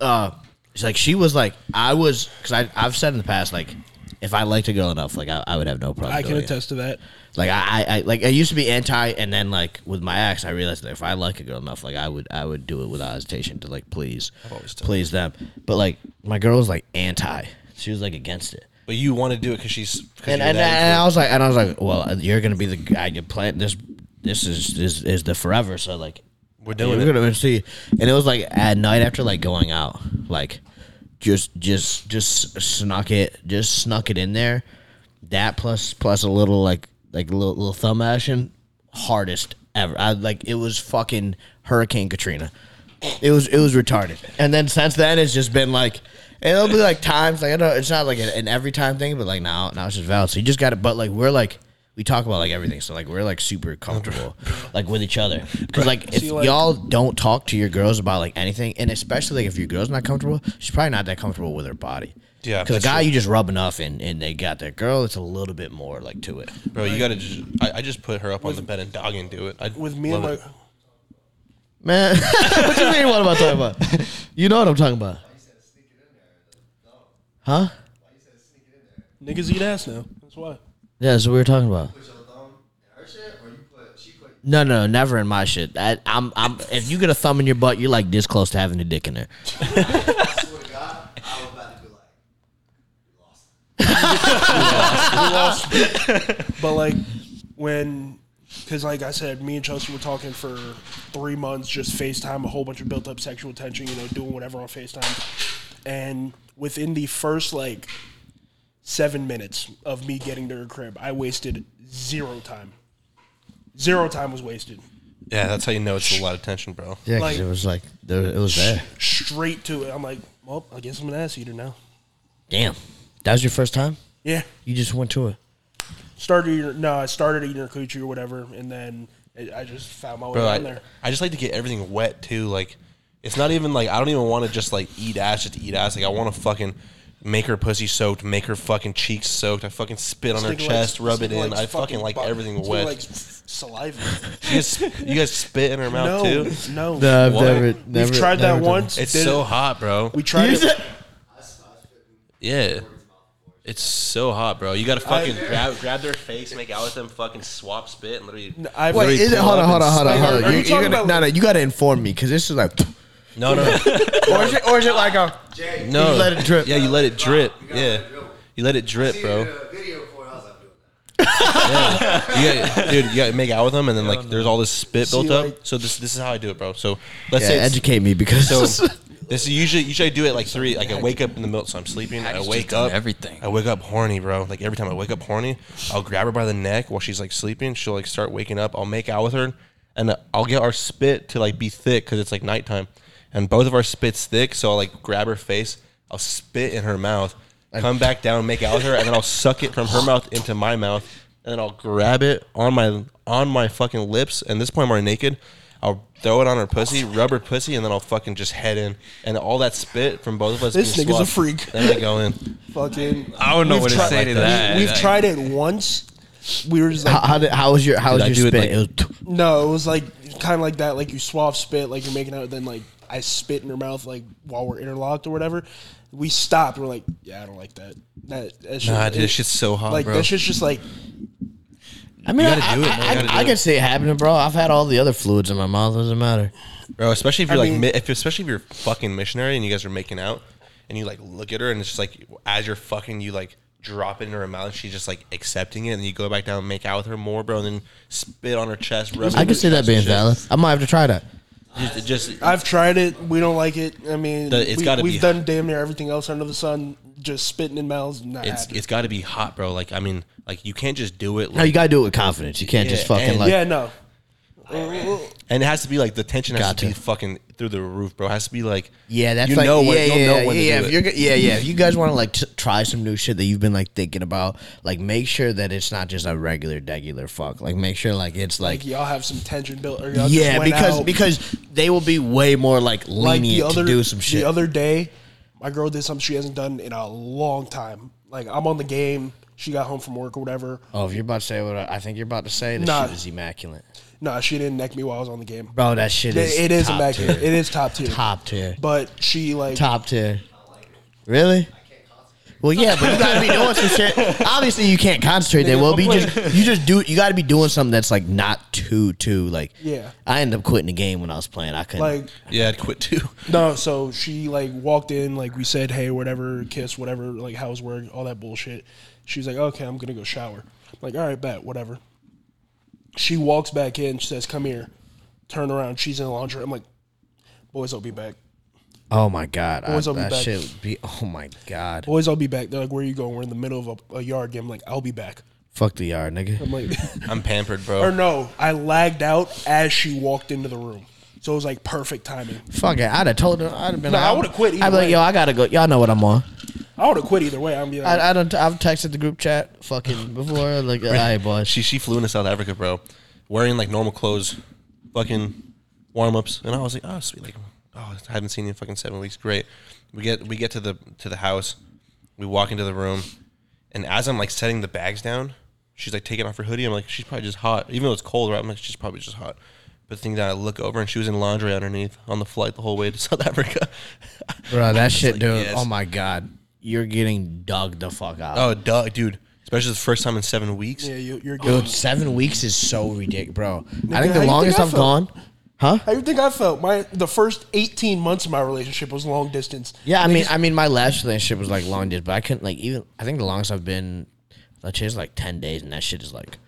uh, it's like she was like I was, cause I I've said in the past like if I liked a girl enough, like I, I would have no problem. I can doing it. attest to that. Like I, I, I like I used to be anti, and then like with my ex, I realized that if I like a girl enough, like I would, I would do it without hesitation to like please, please them. But like my girl was like anti; she was like against it. but you want to do it because she's. Cause And you're and, and I was like, and I was like, well, you're gonna be the guy you plant this. This is is is the forever. So like, We're doing we're it. gonna see. And it was like at night after like going out, like just just just snuck it, just snuck it in there. That plus plus a little like like a little, little thumb action, hardest ever. I like it was fucking Hurricane Katrina. It was it was retarded. And then since then it's just been like it'll be like times like I know it's not like an, an every time thing, but like now now it's just valid. So you just got to. But like we're like we talk about like everything, so like we're like super comfortable like with each other. Because like if See, like- y'all don't talk to your girls about like anything, and especially like if your girl's not comfortable, she's probably not that comfortable with her body. Yeah, because a that's guy true. you just rub enough and and they got their girl, it's a little bit more like to it. Bro, you gotta just. I, I just put her up on the bed and dog and do it. I With me and love my it. Man, what you mean? What am I talking about? You know what I'm talking about, huh? niggas eat ass now. That's why. Yeah, that's what we were talking about. No, no, never in my shit. I, I'm, I'm. If you get a thumb in your butt, you're like this close to having a dick in there. But like when because like I said, me and Chelsea were talking for three months, just FaceTime, a whole bunch of built up sexual tension, you know, doing whatever on FaceTime. And within the first like seven minutes of me getting to her crib, I wasted zero time. Zero time was wasted. Yeah, that's how you know it's a lot of tension, bro. Yeah, 'cause Like- it was like there, it was there. Straight to it. I'm like, well, I guess I'm an ass eater now. Damn, that was your first time. Yeah. You just went to it. Started eating, no, I started eating her coochie or whatever, and then it, I just found my way Bro, down I, there. I just like to get everything wet too. Like, it's not even like I don't even want to just like eat ass just to eat ass. Like, I want to fucking make her pussy soaked, make her fucking cheeks soaked. I fucking spit on her Stinking chest, like- rub it stinking in. like I fucking like bu- everything stinking wet. Like saliva. you, guys, you guys spit in her mouth no, too. no. No, I've What? never, We've never. tried that never done once. It's did so it- hot, bro. We tried You it. said- Yeah. It's so hot, bro. You gotta fucking grab grab their face, make out with them, fucking swap spit, and literally. I've, Wait, is it? pull Hold on, up hold on, hold on, spit. hold on. Are you You, you talking gotta, about- no, no, you gotta inform me because this is like, No, no, or is it, or is it like a? Jay, no. You let it drip. Yeah, you let it drip. Yeah, you let it drip, bro. Yeah, you got, dude, you got to make out with them, and then like there's all this spit See, built up. like- So this this is how I do it, bro. So let's Yeah, say it's- educate me because So this is usually usually I do it like three. Like I wake up in the middle, so I'm sleeping. I Hattie's wake done up everything. I wake up horny, bro. Like every time I wake up horny, I'll grab her by the neck while she's like sleeping. She'll like start waking up. I'll make out with her, and I'll get our spit to like be thick because it's like nighttime, and both of our spits thick. So I'll like grab her face. I'll spit in her mouth, come back down, make out with her, and then I'll suck it from her mouth into my mouth, and then I'll grab it on my on my fucking lips. And this point, I'm already naked. I'll throw it on her pussy, rub her pussy, and then I'll fucking just head in, and all that spit from both of us. This being nigga's a swapped, freak. Then I go in. fucking. I don't know we've what to tried- say to that. We've Like- tried it once. We were just like, how, how, did, how was your how Dude, I was do your it, spit? like- It was, no, it was like kind of like that. Like you swab spit, like you're making out. Then like I spit in her mouth, like while we're interlocked or whatever. We stopped. We're like, yeah, I don't like that. That, that shit, Nah, dude, this shit's so hot, like bro. that shit's just like I mean, You gotta I, do it, I, man. Gotta I, I can it. see it happening, bro. I've had all the other fluids in my mouth. Doesn't matter. bro. Especially if you're I like, mean- mi- if especially if you're fucking missionary and you guys are making out, and you like look at her and it's just like as you're fucking, you like drop it in her mouth. and She's just like accepting it, and you go back down and make out with her more, bro. And then spit on her chest. Rub I in can see that being and shit. valid. I might have to try that. Just, just I've tried it. We don't like it. I mean, The- it's we, gotta we've be- done damn near everything else under the sun. Just spitting in mouths. Not it's happening. it's got to be hot, bro. Like I mean, like you can't just do it. No, you gotta do it with confidence. You can't just fucking and- like. yeah, no. And it has to be like the tension has to be fucking through the roof, bro. It has to be like Yeah, that's you like know yeah, what yeah, you'll yeah, know when yeah, to yeah. do If it. you're, go- yeah, yeah. If you guys want to like t- try some new shit that you've been like thinking about, like make sure that it's not just a regular, regular fuck. Like make sure like it's like, Like y'all have some tension built. Or y'all just yeah, went because out. because they will be way more like like lenient the other to do some shit. The other day, my girl did something she hasn't done in a long time. Like I'm on the game. She got home from work or whatever. oh, if you're about to say what I I think you're about to say, this Nah. shit is immaculate, Nah, she didn't neck me while I was on the game. bro. That shit is It, it is top immaculate. tier. It is top tier. top tier, But she like top tier. Really? Well, yeah, but you gotta be doing some shit. Obviously, you can't concentrate there. Nigga, Well, I'm be just you just do. You got to be doing something that's like not too too like. Yeah. I ended up quitting the game when I was playing. I couldn't. like yeah, I'd quit too. no. So she like walked in like we said hey whatever kiss whatever like how's work all that bullshit. She was like okay I'm gonna go shower. I'm like all right bet whatever. She walks back in. She says come here. Turn around. She's in the laundry. I'm like boys I'll be back. oh my god, Boys, I'll be that back. shit would be. Oh my god, Boys I'll be back. They're like where are you going? We're in the middle of a, a yard game. I'm like I'll be back. fuck the yard, nigga. I'm like. I'm pampered, bro. Or no, I lagged out as she walked into the room. So it was like perfect timing. Fuck it. I'd have told her. I'd have been. Nah, like, I would've quit either I'd be like, way. yo, I gotta go. Y'all know what I'm on. I would have quit either way. I'm be like, I, I don't. I've texted the group chat fucking before. Like, all right, boys. She she flew into South Africa, bro, wearing like normal clothes, fucking warm ups, and I was like, oh sweet, like oh I haven't seen you in fucking seven weeks, great. We get we get to the to the house, we walk into the room, and as I'm like setting the bags down, she's like taking off her hoodie. I'm like, she's probably just hot, even though it's cold. Right? I'm like, she's probably just hot. But the thing that I look over and she was in laundry underneath on the flight the whole way to South Africa. Bro, that shit, like, dude. yes. Oh my god, you're getting dug the fuck out. oh, duh, dude. Especially the first time in seven weeks. yeah, you, you're good. Dude, seven weeks is so ridiculous, bro. I think how the you think longest I I've felt? gone, huh? How you think I felt? My the first 18 months of my relationship was long distance. Yeah, I mean, I mean, my last relationship was like long distance, but I couldn't like even. I think the longest I've been, let's say, is like ten days, and that shit is like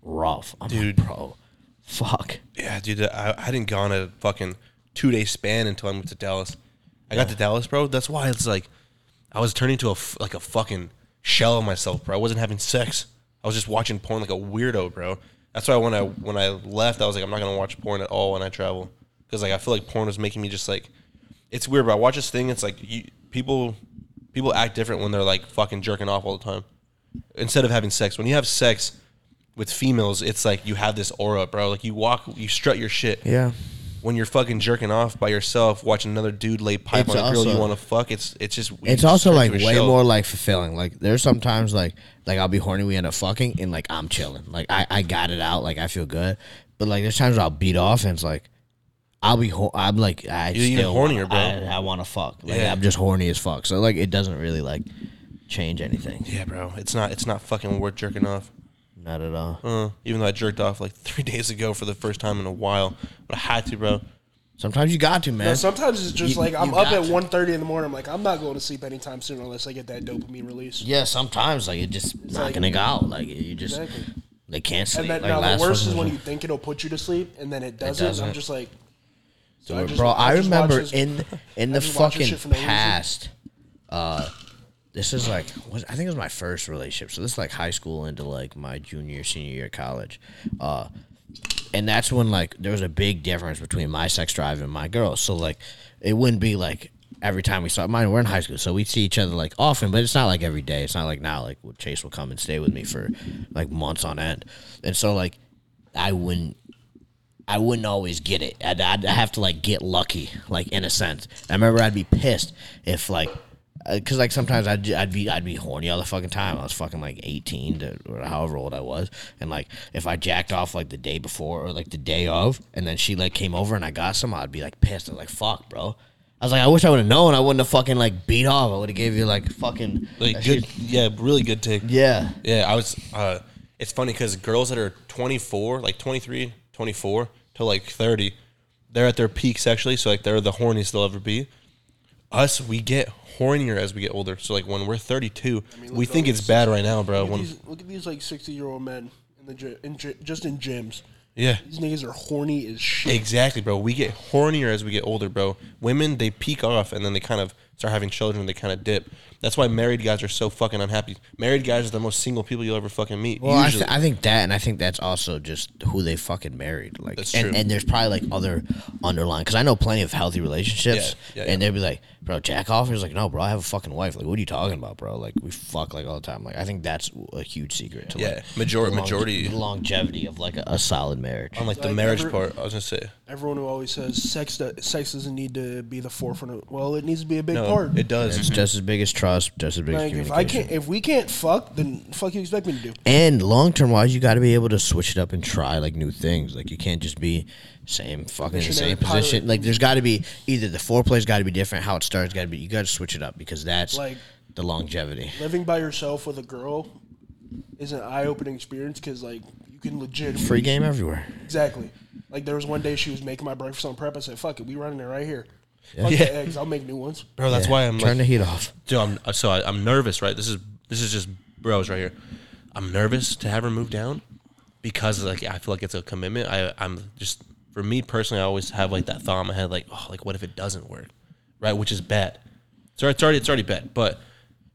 rough. I'm Dude. like, bro, fuck. Yeah, dude, I, I hadn't gone a fucking two day span until I moved to Dallas. I got to Dallas, bro. That's why it's like I was turning to a like a fucking shell of myself, bro. I wasn't having sex. I was just watching porn like a weirdo, bro. That's why when I when I left, I was like, I'm not gonna watch porn at all when I travel because like I feel like porn was making me just like it's weird. Bro. I watch this thing. It's like you, people people act different when they're like fucking jerking off all the time instead of having sex. When you have sex with females, it's like you have this aura, bro. Like you walk, you strut your shit. Yeah. When you're fucking jerking off by yourself, watching another dude lay pipe It's on a girl you also- want to fuck, it's it's just It's also like way more like fulfilling. Like there's sometimes like like I'll be horny, we end up fucking, and like I'm chilling. Like I, I got it out, like I feel good. But like there's times where I'll beat off and it's like I'll be ho- I'm like I You're even still hornier, bro. I, I want to fuck. Like Yeah. I'm just horny as fuck. So like it doesn't really like change anything. Yeah, bro. It's not it's not fucking worth jerking off. Not at all. Uh, even though I jerked off like three days ago for the first time in a while, but I had to, bro. Sometimes you got to, man. No, sometimes it's just You- like I'm you up got at to. 1.30 in the morning. I'm like, I'm not going to sleep anytime soon unless I get that dopamine release. yeah, sometimes like it just not like- gonna go out. Like you just Exactly. they can't sleep. And then like, now last the worst is fucking- when you think it'll put you to sleep and then it doesn't. doesn't. I'm just like, so Dude, just- bro, I, just watch remember this- in in the just watch this fucking shit for no reason. past. Uh, this is like I think it was my first relationship. So this is like high school into like my junior senior year of college. Uh, and that's when like there was a big difference between my sex drive and my girl. So like it wouldn't be like every time we saw mine. We're in high school, so we'd see each other like often, but it's not like every day. It's not like now like Chase will come and stay with me for like months on end, and so like I wouldn't I wouldn't always get it. I'd, I'd have to like get lucky, like in a sense. I remember I'd be pissed if like, because like sometimes I'd I'd be I'd be horny all the fucking time. I was fucking like eighteen to or however old I was, and like if I jacked off like the day before or like the day of, and then she like came over and I got some, I'd be like pissed. I was like, fuck, bro. I was like, I wish I would have known. I wouldn't have fucking like beat off. I would have gave you like fucking Like good, yeah, really good take. Yeah, Yeah, I was. Uh, it's funny because girls that are 24, like 23, 24 to like 30, they're at their peak sexually. So like they're the horniest they'll ever be. Us, we get hornier as we get older. So like when we're 32, mean, we think it's these- bad right now, bro. Look at, When these, look at these like 60 year old men in the gy- in gy- just in gyms. yeah, These niggas are horny as shit. exactly, bro. We get hornier as we get older, bro. Women they peak off and then they kind of start having children. They kind of dip. That's why married guys are so fucking unhappy. Married guys are the most single people you'll ever fucking meet. Well, I, th- I think that, and I think that's also just who they fucking married. Like, That's and, true. and there's probably like other underlying because I know plenty of healthy relationships, Yeah, yeah, and yeah. they'd be like, "Bro, jack off." He's like, "No, bro, I have a fucking wife. Like, what are you talking about, bro? Like, we fuck like all the time. Like, I think that's a huge secret to Yeah, like, major- the longe- majority- the longevity of like a, a solid marriage. on like the Like, marriage every- part, I was gonna say. Everyone who always says sex do- sex doesn't need to be the forefront of well, it needs to be a big No, part. it does. it's just as big as trust, just as big as like if communication. I can't if we can't fuck, then fuck you expect me to do. And long term wise, you got to be able to switch it up and try like new things. Like you can't just be same fucking in the Missionary same position. pilot. Like there's got to be either the foreplay's got to be different, how it starts got to be. You got to switch it up because that's Like- the longevity. Living by yourself with a girl is an eye opening experience because like you can legit Free game everywhere. Exactly. Like there was one day she was making my breakfast on prep. I said, "Fuck it, we running it right here. Fuck Yeah. the eggs, I'll make new ones." Bro, that's why I'm Turn like, the heat off. dude, I'm uh, so I, I'm nervous, right? This is this is just bros right here. I'm nervous to have her move down because like I feel like it's a commitment. I I'm just for me personally, I always have like that thought in my head, like, oh, like what if it doesn't work, right? Which is bad. So it's already it's already bad, but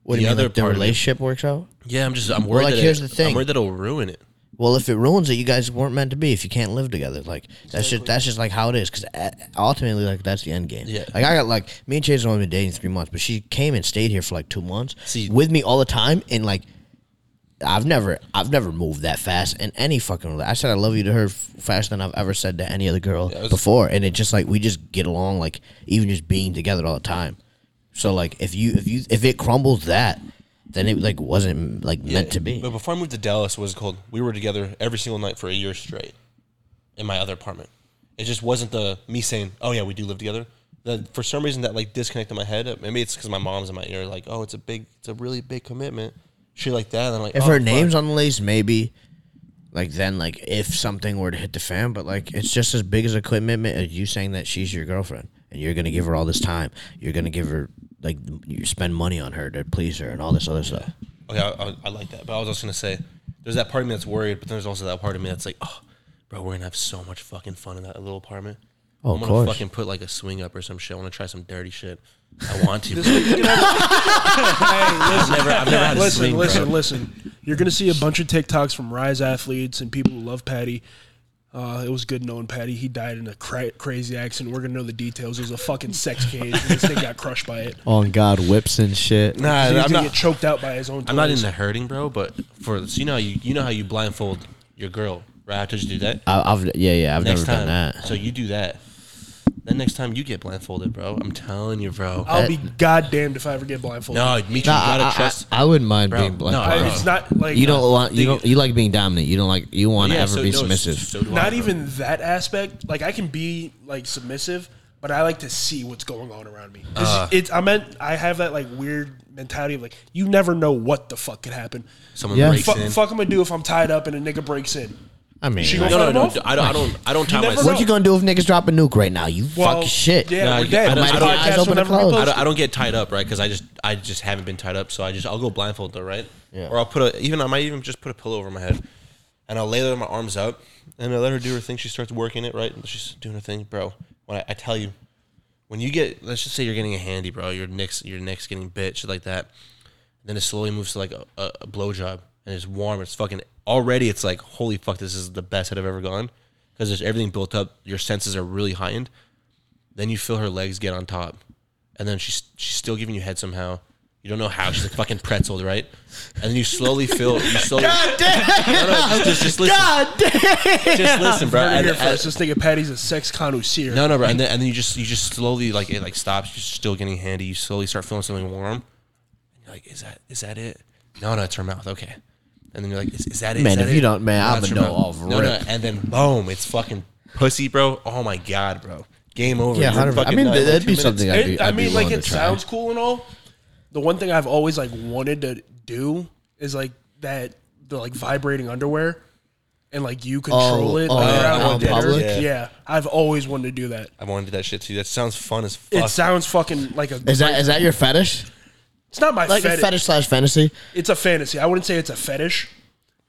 What do you mean, like the part of it- relationship works out? yeah, I'm just I'm worried. like, that here's it, the thing. I'm worried that it'll ruin it. Well, if it ruins it, you guys weren't meant to be. If you can't live together, like that's just that's just like how it is. Because ultimately, like that's the end game. Yeah. Like I got like me and Chase have only been dating three months, but she came and stayed here for like two months See- with me all the time, and like I've never I've never moved that fast in any fucking. I said I love you to her f- faster than I've ever said to any other girl Yeah, was- before, and it just like we just get along like even just being together all the time. So like if you if you if it crumbles that, then it like wasn't like meant to be. But before I moved to Dallas, what was it called? We were together every single night for a year straight in my other apartment. It just wasn't the me saying, "Oh yeah, we do live together." The, for some reason, that like disconnected my head. Uh, maybe it's because my mom's in my ear, like, "Oh, it's a big, it's a really big commitment." Shit like that. And I'm like, If oh, her fuck. name's on the list, maybe. Like then, like if something were to hit the fan, but like it's just as big as a commitment as you saying that she's your girlfriend and you're gonna give her all this time. You're gonna give her like you spend money on her to please her and all this other stuff. Okay, I, I, I like that. But I was also gonna say there's that part of me that's worried, but there's also that part of me that's like, oh, bro, we're gonna have so much fucking fun in that little apartment. Oh, I'm of gonna course. fucking put like a swing up or some shit. I want to try some dirty shit. I want to. Bro. week you're gonna have- hey, listen, never, I've never had a listen, swing, listen, listen. You're gonna see a bunch of TikToks from Rise athletes and people who love Patty. Uh, it was good knowing Patty. He died in a cra- crazy accident. We're gonna know the details. It was a fucking sex cage. and this thing got crushed by it. On God, whips and shit. Nah, He was I'm gonna not. get choked out by his own. I'm not toys. into hurting, bro. But for so you know how you you know how you blindfold your girl right after you do that. I, I've yeah yeah I've next never time, done that. so you do that. Then next time you get blindfolded, bro. I'm telling you, bro. I'll be goddamned if I ever get blindfolded. no, me too. Nah, you gotta I, I- trust. I, wouldn't mind Bro, being no, black. I- I- it's not like you don't want you don't you like being dominant. You don't like you want to Yeah, ever so- be no, submissive. So do I, not bro. even that aspect. Like I can be like submissive, but I like to see what's going on around me. Uh. it's I meant I have that like weird mentality of like you never know what the fuck could happen. someone Yeah. breaks Fuck, in. fuck I'm I do if I'm tied up and a nigga breaks in? I mean, She like, gonna No, no, no. I don't. I don't. I don't tie never myself. what you gonna do if niggas drop a nuke right now? You Well, fuck shit. Yeah, No, I we're dead. I don't- This I don't- podcast eyes will open never and be closed. I posted. don't, I don't get tied up, right? Because I just I just haven't been tied up, so I just I'll go blindfold though, right? Yeah. Or I'll put a even I might even just put a pillow over my head, and I'll lay there my arms up, and I let her do her thing. She starts working it, right? And she's doing her thing, bro. When I, I tell you, when you get let's just say you're getting a handy, bro, your nick's your nick's getting bit, shit like that. Then it slowly moves to like a, a, a blowjob, and it's warm. It's fucking already. It's like holy fuck, this is the best head I've ever gone because there's everything built up. Your senses are really heightened. Then you feel her legs get on top, and then she's she's still giving you head somehow. You don't know how. She's like fucking pretzeled, right? And then you slowly feel. You slowly. God damn! No, no, just, just, just listen. God damn. Just listen, bro. Heard it And- here and- first. This nigga Patty's a sex connoisseur. no, no, bro. And then, and then you just you just slowly like it like stops. You're still getting handy. You slowly start feeling something warm. And you're like, is that is that it? No, no, it's her mouth. Okay. And then you're like, is, is that it? Is Man, that if you don't- man, I'm it's a her no mouth. off No, no, and then boom, it's fucking pussy, bro. Oh my god, bro. Game over. Yeah, You're 100%. I mean, that'd two be minutes. something I'd be. I I'd be mean, like it sounds cool and all. The one thing I've always like wanted to do is like that the like vibrating underwear, and like you control Oh, it oh, like, yeah, around out in dinner. public? Yeah. Yeah. I've always wanted to do that. I wanted to do that shit too. That sounds fun as fuck. It sounds fucking like a. Is that is that your fetish? It's not my Like fetish. a fetish slash fantasy? It's a fantasy. I wouldn't say it's a fetish,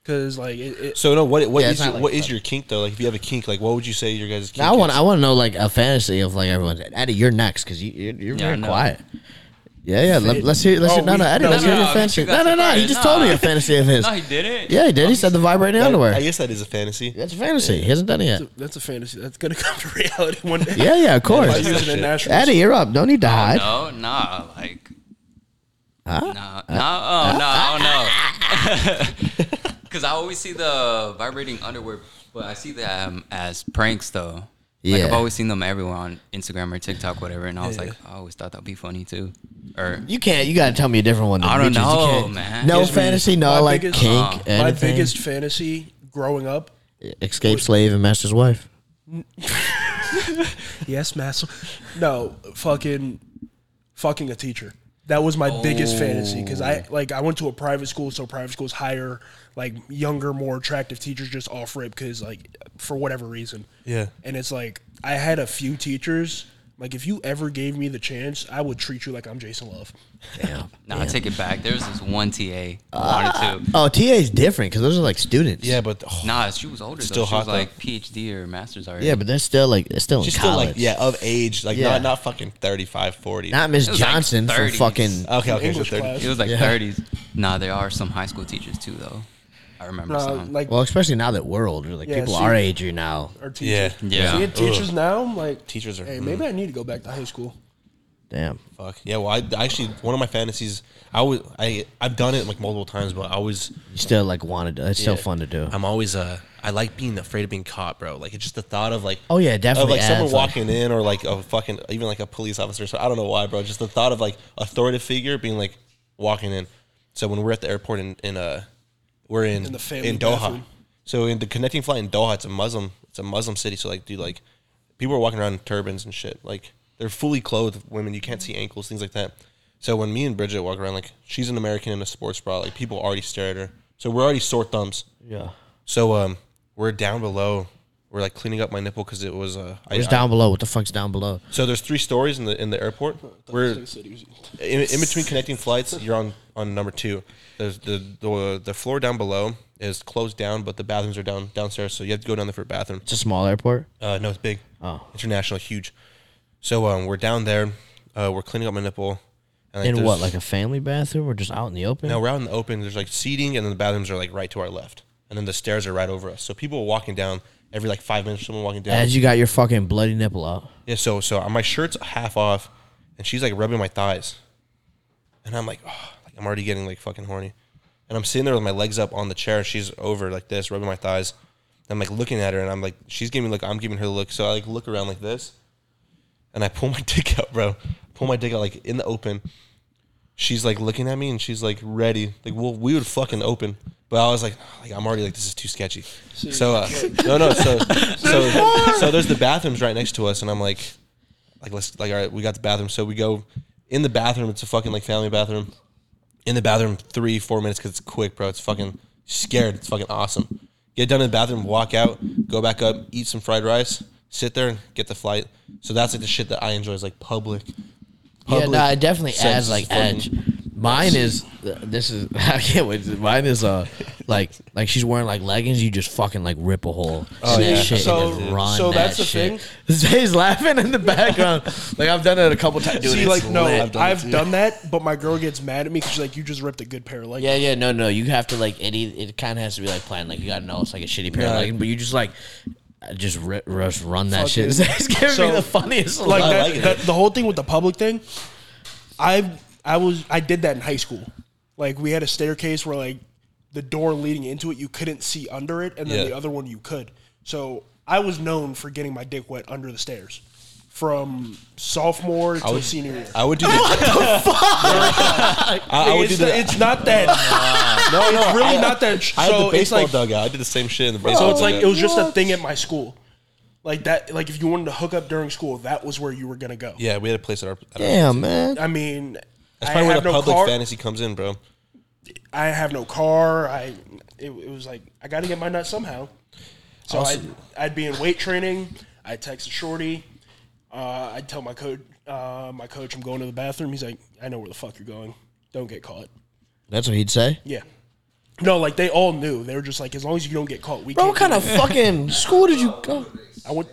because like it, it, so no, what what Yeah, is it's not your, like what that. is your kink though? Like if you have a kink, like what would you say your guys' kink I want is? I want to know like a fantasy of like everyone's. Eddie, you're next because you you're, you're Yeah, I very know. quiet. Yeah, yeah. Let, us hear. Let's Oh, hear. No, we- no, Eddie. no, let's no, hear your no, fantasy. you No, got no, no. He surprised. just told me a fantasy of his. No, he didn't. Yeah, he did. He said the vibrating That- underwear. I guess that is a fantasy. That's a fantasy. He hasn't done it yet. that's a fantasy. That's gonna come to reality one day. Yeah, yeah, of course. using a natural. Eddie, you're up. Don't need to oh, hide. No, nah, like. Huh? No, nah, oh, no, I don't know. Because I always see the vibrating underwear, but I see them as pranks though. Like Yeah. I've always seen them everywhere on Instagram or TikTok, whatever, and I was like, I always thought that'd be funny too. Or You can't. You got to tell me a different one. I don't Reaches. You know, man. No Here's me. fantasy. No My like biggest- kink. uh, anything. My biggest fantasy growing up. escape slave and master's wife. Yes, master. No, fucking, fucking a teacher. That was my biggest fantasy because I oh. like I went to a private school, so private schools hire like younger, more attractive teachers just off rip because like for whatever reason. Yeah. And it's like I had a few teachers. Like if you ever gave me the chance, I would treat you like I'm Jason Luv. Damn. nah, I take it back. There was this one TA I wanted ah. to. Oh, TA is different because those are like students. Yeah, but oh, Nah, she was older. Still though. She hot, was though. like PhD or master's already. Yeah, but they're still like they're still in she's still college. like yeah of age, like Yeah. not not fucking 35, 40. Not Miss It was like Johnson from 30s. fucking. okay, okay, English so 30. class. it was like Yeah. 30s. Nah, there are some high school teachers too, though. I remember No, some. like Well, especially now that we're older, like Yeah, people see- our age are now. our teachers. Yeah. Yeah. See, teachers now, I'm like Teachers are- Hey, maybe I need to go back to high school. Damn. Fuck yeah. Well, I I actually one of my fantasies. I always I I've done it like multiple times, but I always You still like wanted. To, it's still fun to do. I'm always uh I like being afraid of being caught, bro. Like it's just the thought of like Oh, yeah, of definitely like someone adds, like- walking in or like a fucking even like a police officer. So I don't know why, bro. Just the thought of like authoritative figure being like walking in. So when we're at the airport in in uh we're in In the family in Doha. bathroom. So in the connecting flight in Doha, it's a Muslim it's a Muslim city. So like dude, like people are walking around in turbans and shit. Like they're fully clothed women. You can't see ankles, things like that. So when me and Bridget walk around, like she's an American in a sports bra, like people already stare at her. So we're already sore thumbs. Yeah. So um, we're down below. We're like cleaning up my nipple because it was uh, I, What's I- down below? What the fuck's down below? so there's three stories in the in the airport. We're in, in between connecting flights. You're on on number two. There's the, the the floor down below is closed down, but the bathrooms are down downstairs. So you have to go down there for a bathroom. It's a small airport. Uh, no, it's big. Oh. international, huge. So um, we're down there. Uh, we're cleaning up my nipple. And In there's- what, like a family bathroom or just out in the open? No, we're out in the open. There's like seating, and then the bathrooms are like right to our left, and then the stairs are right over us. So people are walking down every like five minutes. Someone walking down. As you got your fucking bloody nipple out. Yeah, so so uh, my shirt's half off, and she's like rubbing my thighs, and I'm like, oh, like I'm already getting like fucking horny, and I'm sitting there with my legs up on the chair, and she's over like this, rubbing my thighs. I'm like looking at her, and I'm like, she's giving me look, I'm giving her the look, so I like look around like this, and I pull my dick out, bro, pull my dick out like in the open. She's like looking at me, and she's like ready, like well, we would fucking open. But I was like, like I'm already like this is too sketchy. So uh, no, no. So so so there's the bathrooms right next to us, and I'm like, like let's like all right, we got the bathroom. So we go in the bathroom. It's a fucking like family bathroom. In the bathroom, three four minutes because it's quick, bro. It's fucking scared. It's fucking awesome. Get done in the bathroom, walk out, go back up, eat some fried rice, sit there, and get the flight. So that's like the shit that I enjoy is like public. Yeah, no, it definitely sex adds like edge. Mine is this is I can't wait. Mine is uh like like she's wearing like leggings. You just fucking like rip a hole. Oh yeah. shit, So- and just run so that that's the shit. thing. Zay's laughing in the background. like I've done it a couple times. Dude, See, it's like no, lit. I've, done, that, but my girl gets mad at me because she's like, "You just ripped a good pair of leggings." Yeah, yeah, no, no. You have to like it. e- It kind of has to be like planned. Like you gotta know it's like a shitty pair of leggings, but you just like uh, just rip, just run that shit. Fucking- It's giving So, me the funniest. like I that, like that- the whole thing with the public thing. I I was I did that in high school. Like we had a staircase where like the door leading into it you couldn't see under it, and then Yeah. the other one you could. So I was known for getting my dick wet under the stairs from sophomore to would- senior year. I would do the. I, I would do it's, the. it's not that. no, no, it's really not that. I had so the it's baseball like dugout. I did the same shit in the baseball. so it's like dugout. it was just a thing at my school. Like that, like if you wanted to hook up during school, that was where you were gonna go. yeah, we had a place at our. At our Damn, man. I mean, That's I probably where the no public car. fantasy comes in, bro. I have no car. I it, it was like I got to get my nut somehow. So Also- I'd, I'd be in weight training. I'd text a shorty. Uh, I'd tell my coach, uh, my coach, I'm going to the bathroom. He's like, I know where the fuck you're going. Don't get caught. That's what he'd say. Yeah. No, like they all knew. They were just like, as long as you don't get caught, we Bro, can't. what kind of fucking school did you go? I would.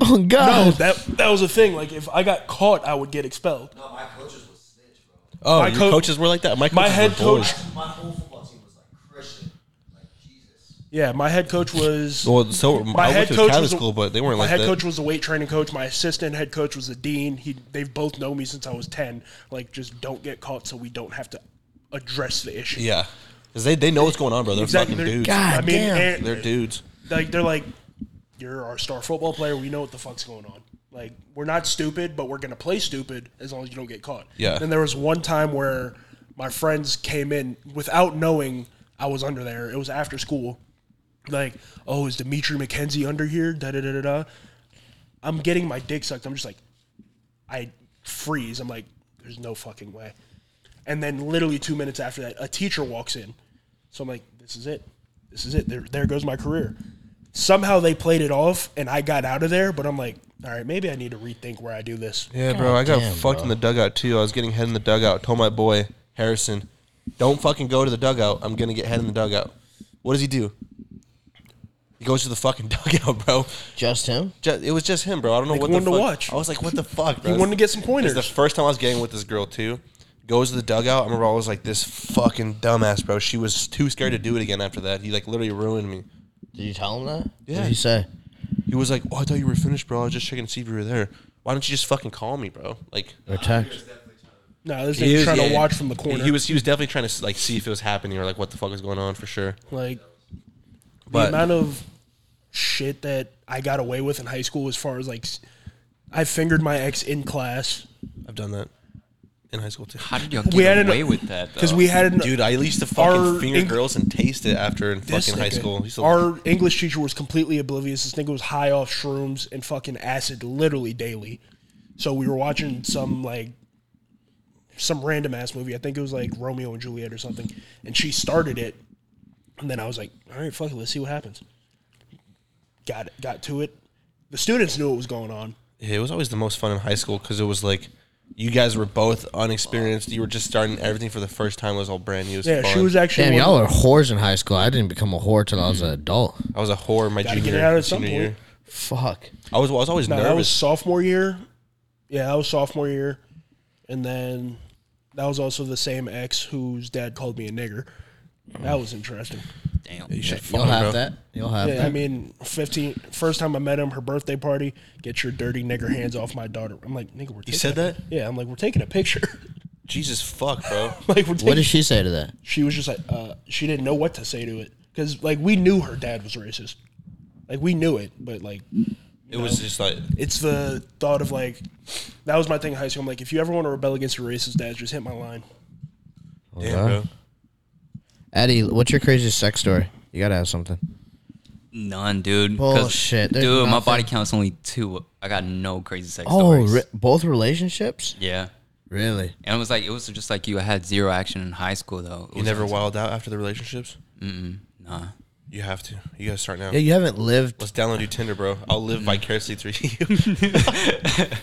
Oh God! No, that that was a thing. Like if I got caught, I would get expelled. No, my coaches was snitch, bro. Oh, My your co- coaches were like that. My, My head coach. My whole football team was like Christian. Like Jesus. Yeah, my head coach was. Well, so my I head went to coach Catholic was a- school, but they weren't My like head that. coach was the weight training coach. My assistant head coach was a dean. He they've both known me since I was ten. Like, just don't get caught, so we don't have to address the issue. yeah, because they, they know what's going on, bro. They're Exactly. fucking They're- dudes. God I mean, damn. and- They're dudes. like they're like, you're our star football player. We know what the fuck's going on. Like, we're not stupid, but we're gonna play stupid as long as you don't get caught. Yeah. And there was one time where my friends came in without knowing I was under there. It was after school. Like, oh, is Dimitri McKenzie under here? Da da da da da. I'm getting my dick sucked. I'm just like, I freeze. I'm like, there's no fucking way. And then literally two minutes after that, a teacher walks in. So I'm like, this is it. This is it. There, there goes my career. Somehow they played it off, and I got out of there. But I'm like, all right, maybe I need to rethink where I do this. Yeah, bro. I got damn, fucked in the dugout too. I was getting head in the dugout. Told my boy Harrison, "Don't fucking go to the dugout. I'm gonna get head in the dugout." What does he do? He goes to the fucking dugout, bro. Just him? Ju- It was just him, bro. I don't know Like, what wanted the to fuck. watch. I was like, "What the fuck?" He Bro? wanted to get some It's pointers. the first time I was getting with this girl too. Goes to the dugout. I remember I was like, "This fucking dumbass, bro." She was too scared to do it again after that. He like literally ruined me. Did you tell him that? What Yeah. did he say? He was like, "Oh, I thought you were finished, bro. I was just checking to see if you were there. Why don't you just fucking call me, bro?" Like. Or text? no, this He nigga's is, trying yeah. to watch from the corner. He was he was definitely trying to like see if it was happening or like what the fuck was going on for sure. like the amount of shit that I got away with in high school, as far as like, s- I fingered my ex in class I've done that in high school too. How did you We get had an- away with that? because we had an Dude, I used to fucking Our finger Eng- girls and taste it after in this fucking high school. I used to- Our English teacher was completely oblivious. This nigga was high off shrooms and fucking acid literally daily. So we were watching some like some random ass movie. I think it was like Romeo and Juliet or something. And she started it. And then I was like, all right, fuck it, let's see what happens. got got to it. The students knew what was going on. Yeah, it was always the most fun in high school because it was like you guys were both unexperienced. You were just starting everything for the first time. It was all brand new. It was Yeah, fun. she was actually. Damn, one- y'all are whores in high school. I didn't become a whore till I was an mm-hmm. adult. I was a whore my Gotta get junior it out at some senior point. year. Fuck. I was I was always No, that was nervous. sophomore year. Yeah, that was sophomore year, and then that was also the same ex whose dad called me a nigger. That was interesting. Damn. you should You'll have bro. that. You'll have Yeah, that. I mean, fifteen. First time I met him, her birthday party. Get your dirty nigger hands off my daughter. I'm like, nigga, we're. Taking said a- that? Yeah, I'm like, we're taking a picture. Jesus fuck, bro. like, we're taking. what did she say to that? she was just like, uh, she didn't know what to say to it because, like, we knew her dad was racist. Like, we knew it, but like, It was just like it's the thought of like, that was my thing in high school. I'm like, if you ever want to rebel against your racist dad, just hit my line. damn, bro. Eddie, what's your craziest sex story? You gotta have something. None, dude. 'Cause, Bullshit. There's Dude, my nothing. body count's only two. I got no crazy sex Oh, stories. re- both relationships? yeah. Really? And it was like it was just like you. I had zero action in high school though. It You was never like- wild out after the relationships. Nah. You have to. You gotta start now. Yeah, you haven't lived. Let's download you Tinder, bro. I'll live vicariously through you.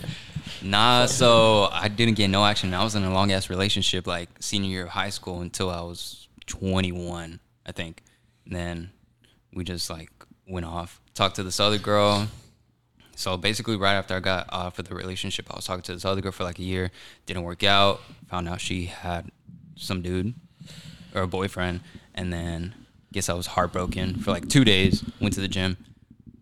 Nah, so I didn't get no action. I was in a long ass relationship like senior year of high school until I was 21, I think. And then we just like went off. Talked to this other girl. So basically, right after I got off of the relationship, I was talking to this other girl for like a year. Didn't work out. Found out she had some dude or a boyfriend. And then guess I was heartbroken for like two days. Went to the gym,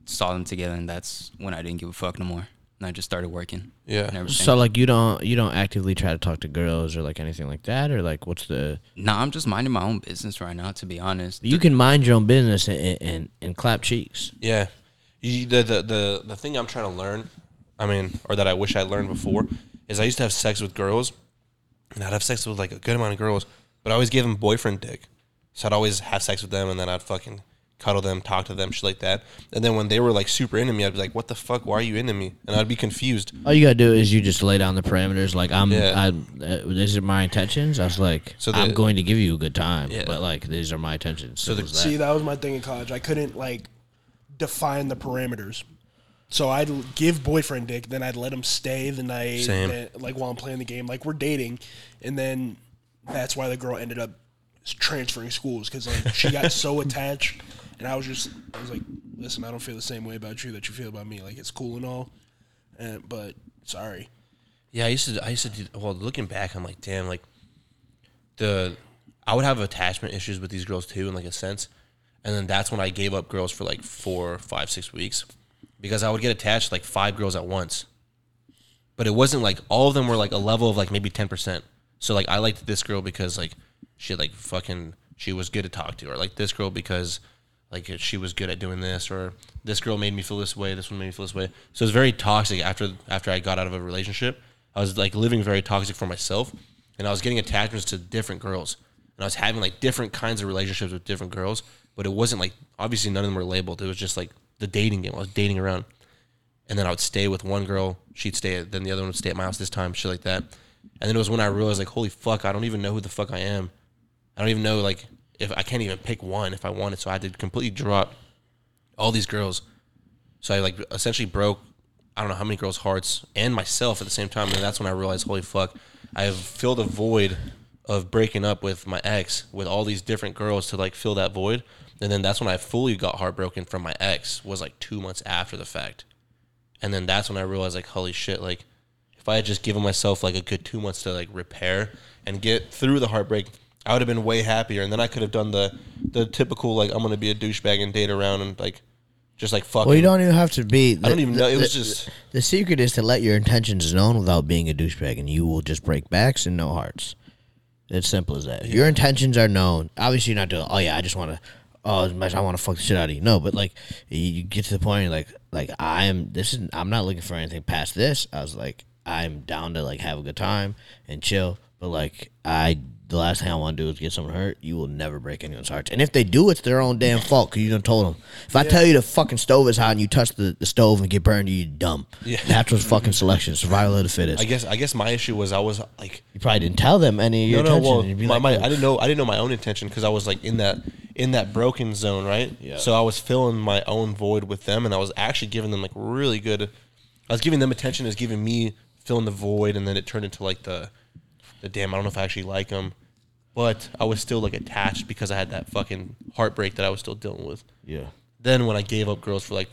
saw them together, and that's when I didn't give a fuck no more. And I just started working. Yeah. So like you don't you don't actively try to talk to girls or like anything like that or like what's the No, I'm just minding my own business right now. To be honest, you can mind your own business and and, and clap cheeks. Yeah, you, the, the the the thing I'm trying to learn, I mean, or that I wish I learned before, is I used to have sex with girls, and I'd have sex with like a good amount of girls, but I always gave them boyfriend dick, so I'd always have sex with them, and then I'd fucking cuddle them, talk to them, shit like that, and then when they were like super into me, I'd be like, "What the fuck? Why are you into me?" And I'd be confused. All you gotta do is you just lay down the parameters. Like I'm, Yeah. I, uh, these are my intentions. I was like, So I'm the- going to give you a good time, Yeah. but like these are my intentions. So the- that. See, that was my thing in college. I couldn't like define the parameters. So I'd l- give boyfriend dick, then I'd let him stay the night, Same. that- like while I'm playing the game, like we're dating, and then that's why the girl ended up s- transferring schools because like she got so attached, and I was just, I was like, listen, I don't feel the same way about you that you feel about me. Like it's cool and all, and but sorry. Yeah, I used to. I used to. Do, well, looking back, I'm like, damn, like the I would have attachment issues with these girls too, in like a sense, and then that's when I gave up girls for like four, five, six weeks because I would get attached like five girls at once, but it wasn't like all of them were like a level of like maybe ten percent. So like I liked this girl because like she like fucking she was good to talk to, or like this girl because like she was good at doing this, or this girl made me feel this way, this one made me feel this way. So it was very toxic after after I got out of a relationship. I was like living very toxic for myself, and I was getting attachments to different girls, and I was having like different kinds of relationships with different girls. But it wasn't like obviously none of them were labeled. It was just like the dating game. I was dating around, and then I would stay with one girl. She'd stay, at, then the other one would stay at my house this time, shit like that. And then it was when I realized like, holy fuck, I don't even know who the fuck I am. I don't even know like if I can't even pick one if I wanted. So I had to completely drop all these girls. So I like essentially broke I don't know how many girls' hearts and myself at the same time. And that's when I realized, holy fuck, I have filled a void of breaking up with my ex with all these different girls to like fill that void. And then that's when I fully got heartbroken from my ex was like two months after the fact. And then that's when I realized like, holy shit, like if I had just given myself like a good two months to like repair and get through the heartbreak, I would have been way happier. And then I could have done the the typical like I'm gonna be a douchebag and date around and like just like fuck. Well, you don't even have to be. I don't even know. It was just The secret is to let your intentions known without being a douchebag, and you will just break backs and no hearts. It's simple as that. Your intentions are known. Obviously, you're not doing. Oh yeah, I just want to. Oh, as much I want to fuck the shit out of you. No, but like you- get to the point, like, like I'm. This is. I'm not looking for anything past this. I was like, I'm down to like have a good time and chill. But like, I the last thing I want to do is get someone hurt. You will never break anyone's hearts. And if they do, it's their own damn fault because you done told them. If I tell you the fucking stove is hot and you touch the, the stove and get burned, you dumb. Yeah. Natural fucking selection, survival of the fittest. I guess I guess my issue was I was like you probably didn't tell them any of your no no well my, like, my, "Oh, I didn't know I didn't know my own intention because I was like in that in that broken zone, right? Yeah. So I was filling my own void with them, and I was actually giving them like really good. I was giving them attention, as giving me filling the void, and then it turned into like the, the damn. I don't know if I actually like them, but I was still like attached because I had that fucking heartbreak that I was still dealing with. Yeah. Then when I gave up girls for like,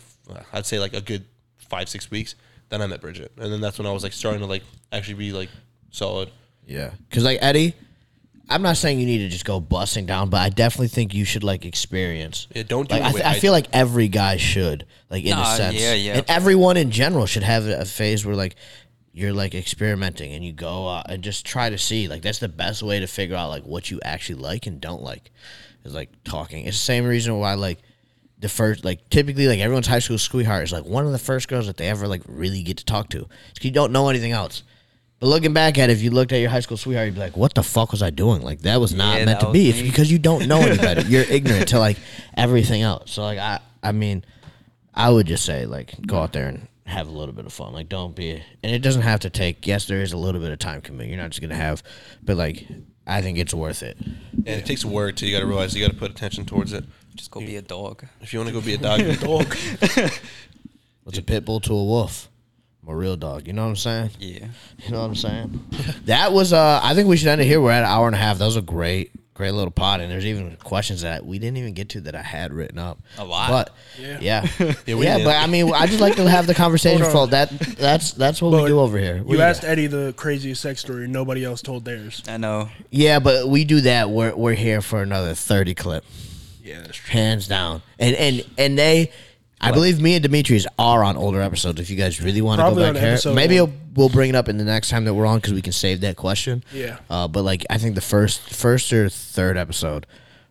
I'd say like a good five six weeks, then I met Bridget, and then that's when I was like starting to like actually be like solid. Yeah, because like Eddie, I'm not saying you need to just go busting down, but I definitely think you should like experience. Yeah, don't do Like, it I, th- I I- feel like every guy should, like in a sense. yeah, yeah. And everyone in general should have a phase where like you're like experimenting and you go out and just try to see. Like that's the best way to figure out like what you actually like and don't like. Is like talking. It's the same reason why like the first like typically like everyone's high school sweetheart is like one of the first girls that they ever like really get to talk to. 'Cause you don't know anything else. But looking back at it, if you looked at your high school sweetheart, you'd be like, "What the fuck was I doing? Like that was not Yeah, meant to be." It's because you don't know any better. You're ignorant to like everything else. So like I, I mean, I would just say like go out there and have a little bit of fun. Like don't be, and it doesn't have to take. Yes, there is a little bit of time commitment. You're not just gonna have, but like I think it's worth it. And it takes work too. You got to realize you got to put attention towards it. Just go be a dog. If you want to go be a dog, a Dog. What's a pit bull to a wolf? I'm a real dog. You know what I'm saying? Yeah. You know what I'm saying? that was uh I think we should end it here. We're at an hour and a half. That was a great, great little pod. And there's even questions that we didn't even get to that I had written up. A lot. But Yeah. yeah. Yeah, Yeah, but I mean I just like to have the conversation Hold flow. That that's that's what we do over here. What You asked got? Eddie the craziest sex story. Nobody else told theirs. I know. Yeah, but we do that. We're we're here for another thirty clip. Yeah, that's true. Hands down. And and and they I believe me and Demetrius are on older episodes. If you guys really want to go Probably back on here, episode maybe one. we'll, we'll bring it up in the next time that we're on because we can save that question. Yeah. Uh, but like I think the first first or third episode,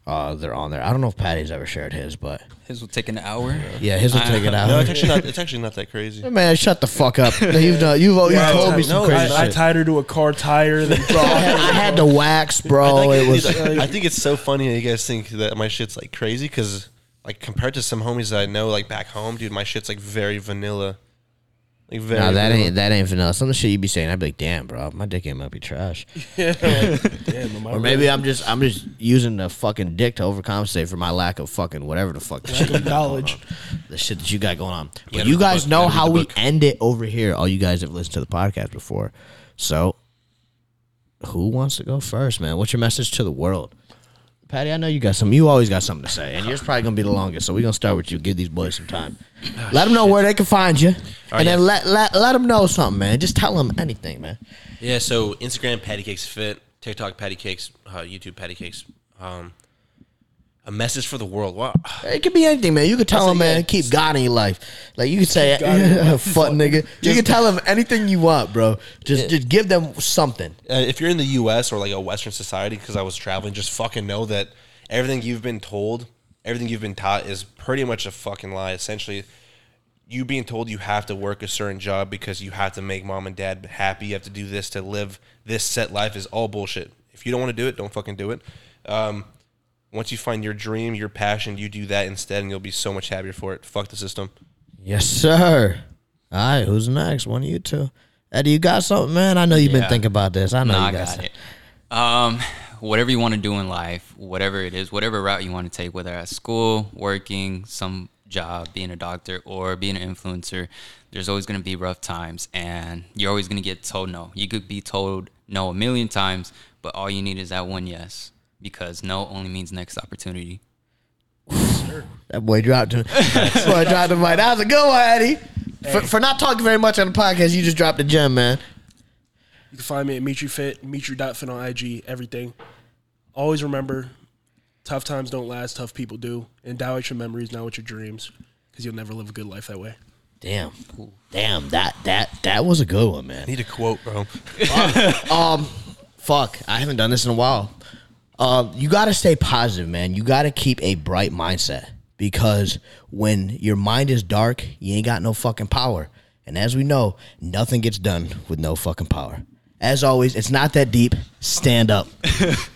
uh, they're on there. I don't know if Patty's ever shared his, but His will take an hour. yeah, his will take it out. no, it's actually not. It's actually not that crazy. Man, shut the fuck up. You've done, you've, you've Yeah, told me some no, crazy I, I shit. tied her to a car tire. Then bro, I had, I had to wax, bro. I It think, was I think it's so funny that you guys think that my shit's like crazy because like compared to some homies that I know like back home, dude, my shit's like very vanilla. Like very. Nah, that vanilla. ain't that ain't vanilla. Some of the shit you'd be saying, I'd be like, damn, bro, my dick ain't might be trash. yeah, like, damn, Or maybe I'm just I'm just using the fucking dick to overcompensate for my lack of fucking whatever the fuck the shit, of knowledge. the shit that you got going on. But gotta you guys book, know gotta how we end it over here. All you guys have listened to the podcast before. So who wants to go first, man? What's your message to the world? Patty, I know you got some. You always got something to say, and yours probably gonna be the longest. So we're gonna start with you. Give these boys some time. let them know where they can find you, and then yeah. let let let them know something, man. Just tell them anything, man. Yeah, so Instagram Patty Cakes Fit, TikTok Patty Cakes, uh, YouTube Patty Cakes. Um, a message for the world. Wow. It could be anything, man. You could tell them, man, keep God in your life. Like you could say, God in your life. "Fuck nigga." You can tell them anything you want, bro. Just, just give them something. Uh, if you're in the U.S. or like a Western society, because I was traveling, just fucking know that everything you've been told, everything you've been taught, is pretty much a fucking lie. Essentially, you being told you have to work a certain job because you have to make mom and dad happy, you have to do this to live this set life is all bullshit. If you don't want to do it, don't fucking do it. Um, once you find your dream, your passion, you do that instead, and you'll be so much happier for it. Fuck the system. Yes, sir. All right, who's next? One of you two. Eddie, you got something, man? I know you've been thinking about this. I know Nah, you I got, got it. Um, whatever you want to do in life, whatever it is, whatever route you want to take, whether at school, working, some job, being a doctor, or being an influencer, there's always going to be rough times, and you're always going to get told no. You could be told no a million times, but all you need is that one yes, because no only means next opportunity. That boy dropped him. boy dropped the mic. That was a good one, Eddie. For, for not talking very much on the podcast, you just dropped the gem, man. You can find me at Mitri Fit, Mitri.fit on IG, everything. Always remember, tough times don't last, tough people do. And doubt with your memories, not with your dreams, because you'll never live a good life that way. Damn, damn. That that that was a good one, man. Need a quote, bro. um, fuck, I haven't done this in a while. Um, you got to stay positive, man. You got to keep a bright mindset because when your mind is dark, you ain't got no fucking power. And as we know, nothing gets done with no fucking power. As always, it's not that deep. Stand up.